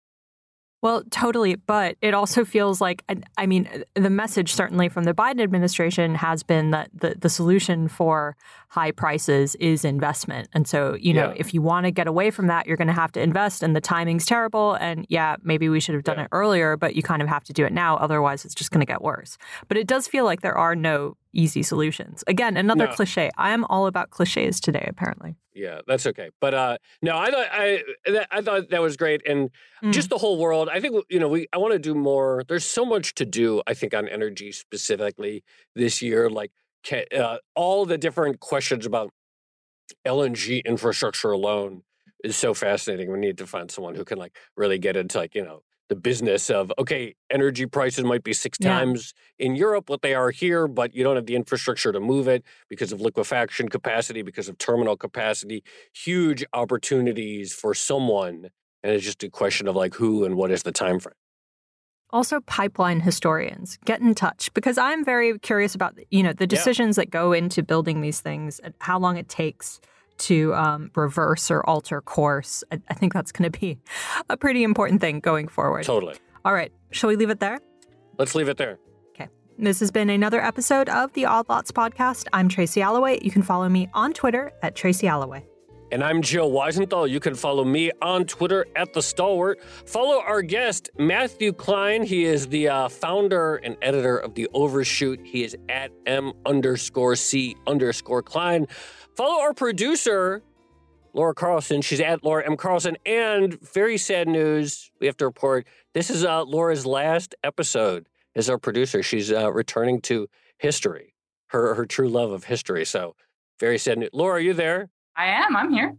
Well, totally. But it also feels like, I mean, the message certainly from the Biden administration has been that the, the solution for high prices is investment. And so, you know, yeah. if you want to get away from that, you're going to have to invest, and the timing's terrible. And yeah, maybe we should have done yeah. it earlier, but you kind of have to do it now. Otherwise, it's just going to get worse. But it does feel like there are no easy solutions. Again, another no. cliche. I am all about cliches today, apparently. Yeah, that's okay. But uh no, I thought I I thought that was great, and mm. just the whole world. I think you know we I want to do more. There's so much to do. I think on energy specifically this year, like can, uh, all the different questions about LNG infrastructure alone is so fascinating. We need to find someone who can like really get into like you know the business of okay, energy prices might be six yeah. times in Europe what they are here, but you don't have the infrastructure to move it because of liquefaction capacity, because of terminal capacity. Huge opportunities for someone, and it's just a question of like who and what is the time frame. Also, pipeline historians get in touch because I'm very curious about you know the decisions yeah. that go into building these things and how long it takes to um, reverse or alter course. I, I think that's going to be a pretty important thing going forward. Totally. All right. Shall we leave it there? Let's leave it there. Okay. This has been another episode of the Odd Lots podcast. I'm Tracy Alloway. You can follow me on Twitter at Tracy Alloway. And I'm Joe Weisenthal. You can follow me on Twitter at The Stalwart. Follow our guest, Matthew Klein. He is the uh, founder and editor of The Overshoot. He is at M underscore C underscore Klein. Follow our producer, Laura Carlson. She's at Laura M. Carlson. And very sad news we have to report this is uh, Laura's last episode as our producer. She's uh, returning to history, her, her true love of history. So very sad news. Laura, are you there? I am. I'm here.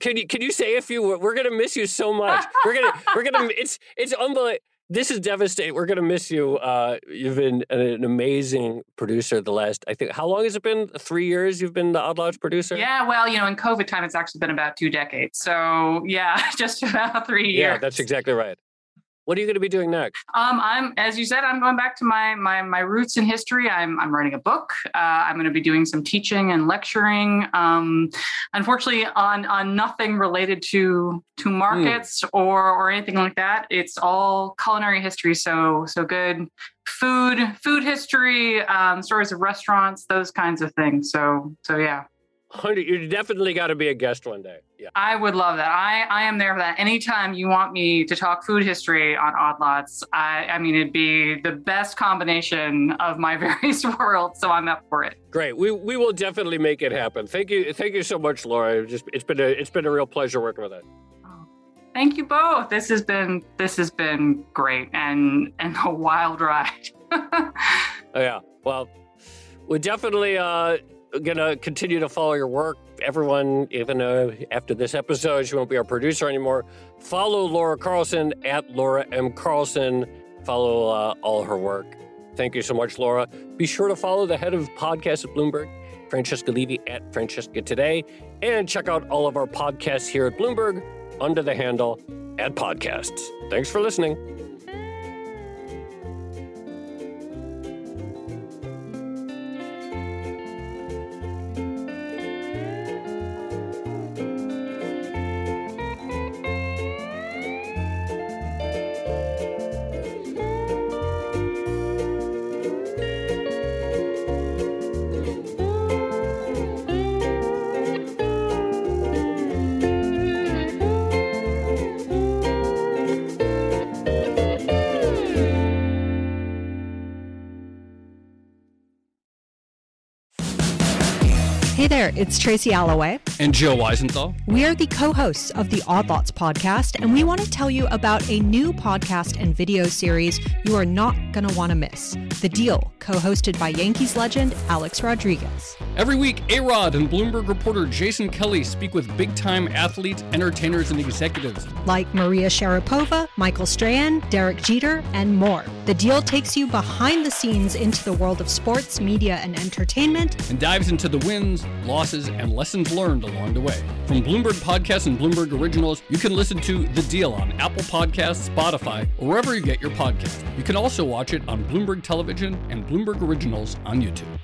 Can you can you say a few? We're gonna miss you so much. We're gonna we're gonna. It's it's unbelievable this is devastating. We're going to miss you. Uh, you've been an amazing producer the last, I think, how long has it been? Three years you've been the Odd Lots producer? Yeah, well, you know, in COVID time, it's actually been about two decades. So, yeah, just about three years. Yeah, that's exactly right. What are you going to be doing next? Um, I'm, as you said, I'm going back to my my my roots in history. I'm I'm writing a book. Uh, I'm going to be doing some teaching and lecturing. Um, unfortunately, on on nothing related to to hmm. markets mm. or or anything like that. It's all culinary history. So so good food food history, um, stories of restaurants, those kinds of things. So so yeah. You definitely got to be a guest one day. Yeah. I would love that. I, I am there for that. Anytime you want me to talk food history on Odd Lots, I, I mean, it'd be the best combination of my various worlds. So I'm up for it. Great. We, we will definitely make it happen. Thank you. Thank you so much, Laura. It's just it's been a it's been a real pleasure working with it. Oh, thank you both. This has been this has been great and and a wild ride. oh, yeah. Well, we're definitely uh gonna continue to follow your work. Everyone, even uh, after this episode, she won't be our producer anymore. Follow Laura Carlson at Laura M Carlson. Follow uh, all her work. Thank you so much, Laura. Be sure to follow the head of podcasts at Bloomberg, Francesca Levy at Francesca Today, and check out all of our podcasts here at Bloomberg under the handle at podcasts. Thanks for listening. It's Tracy Alloway. And Joe Weisenthal. We are the co hosts of the Odd Lots podcast, and we want to tell you about a new podcast and video series you are not going to want to miss The Deal, co hosted by Yankees legend Alex Rodriguez. Every week, A Rod and Bloomberg reporter Jason Kelly speak with big time athletes, entertainers, and executives. Like Maria Sharapova, Michael Strahan, Derek Jeter, and more. The Deal takes you behind the scenes into the world of sports, media, and entertainment, and dives into the wins, losses, and lessons learned along the way. From Bloomberg Podcasts and Bloomberg Originals, you can listen to The Deal on Apple Podcasts, Spotify, or wherever you get your podcast. You can also watch it on Bloomberg Television and Bloomberg Originals on YouTube.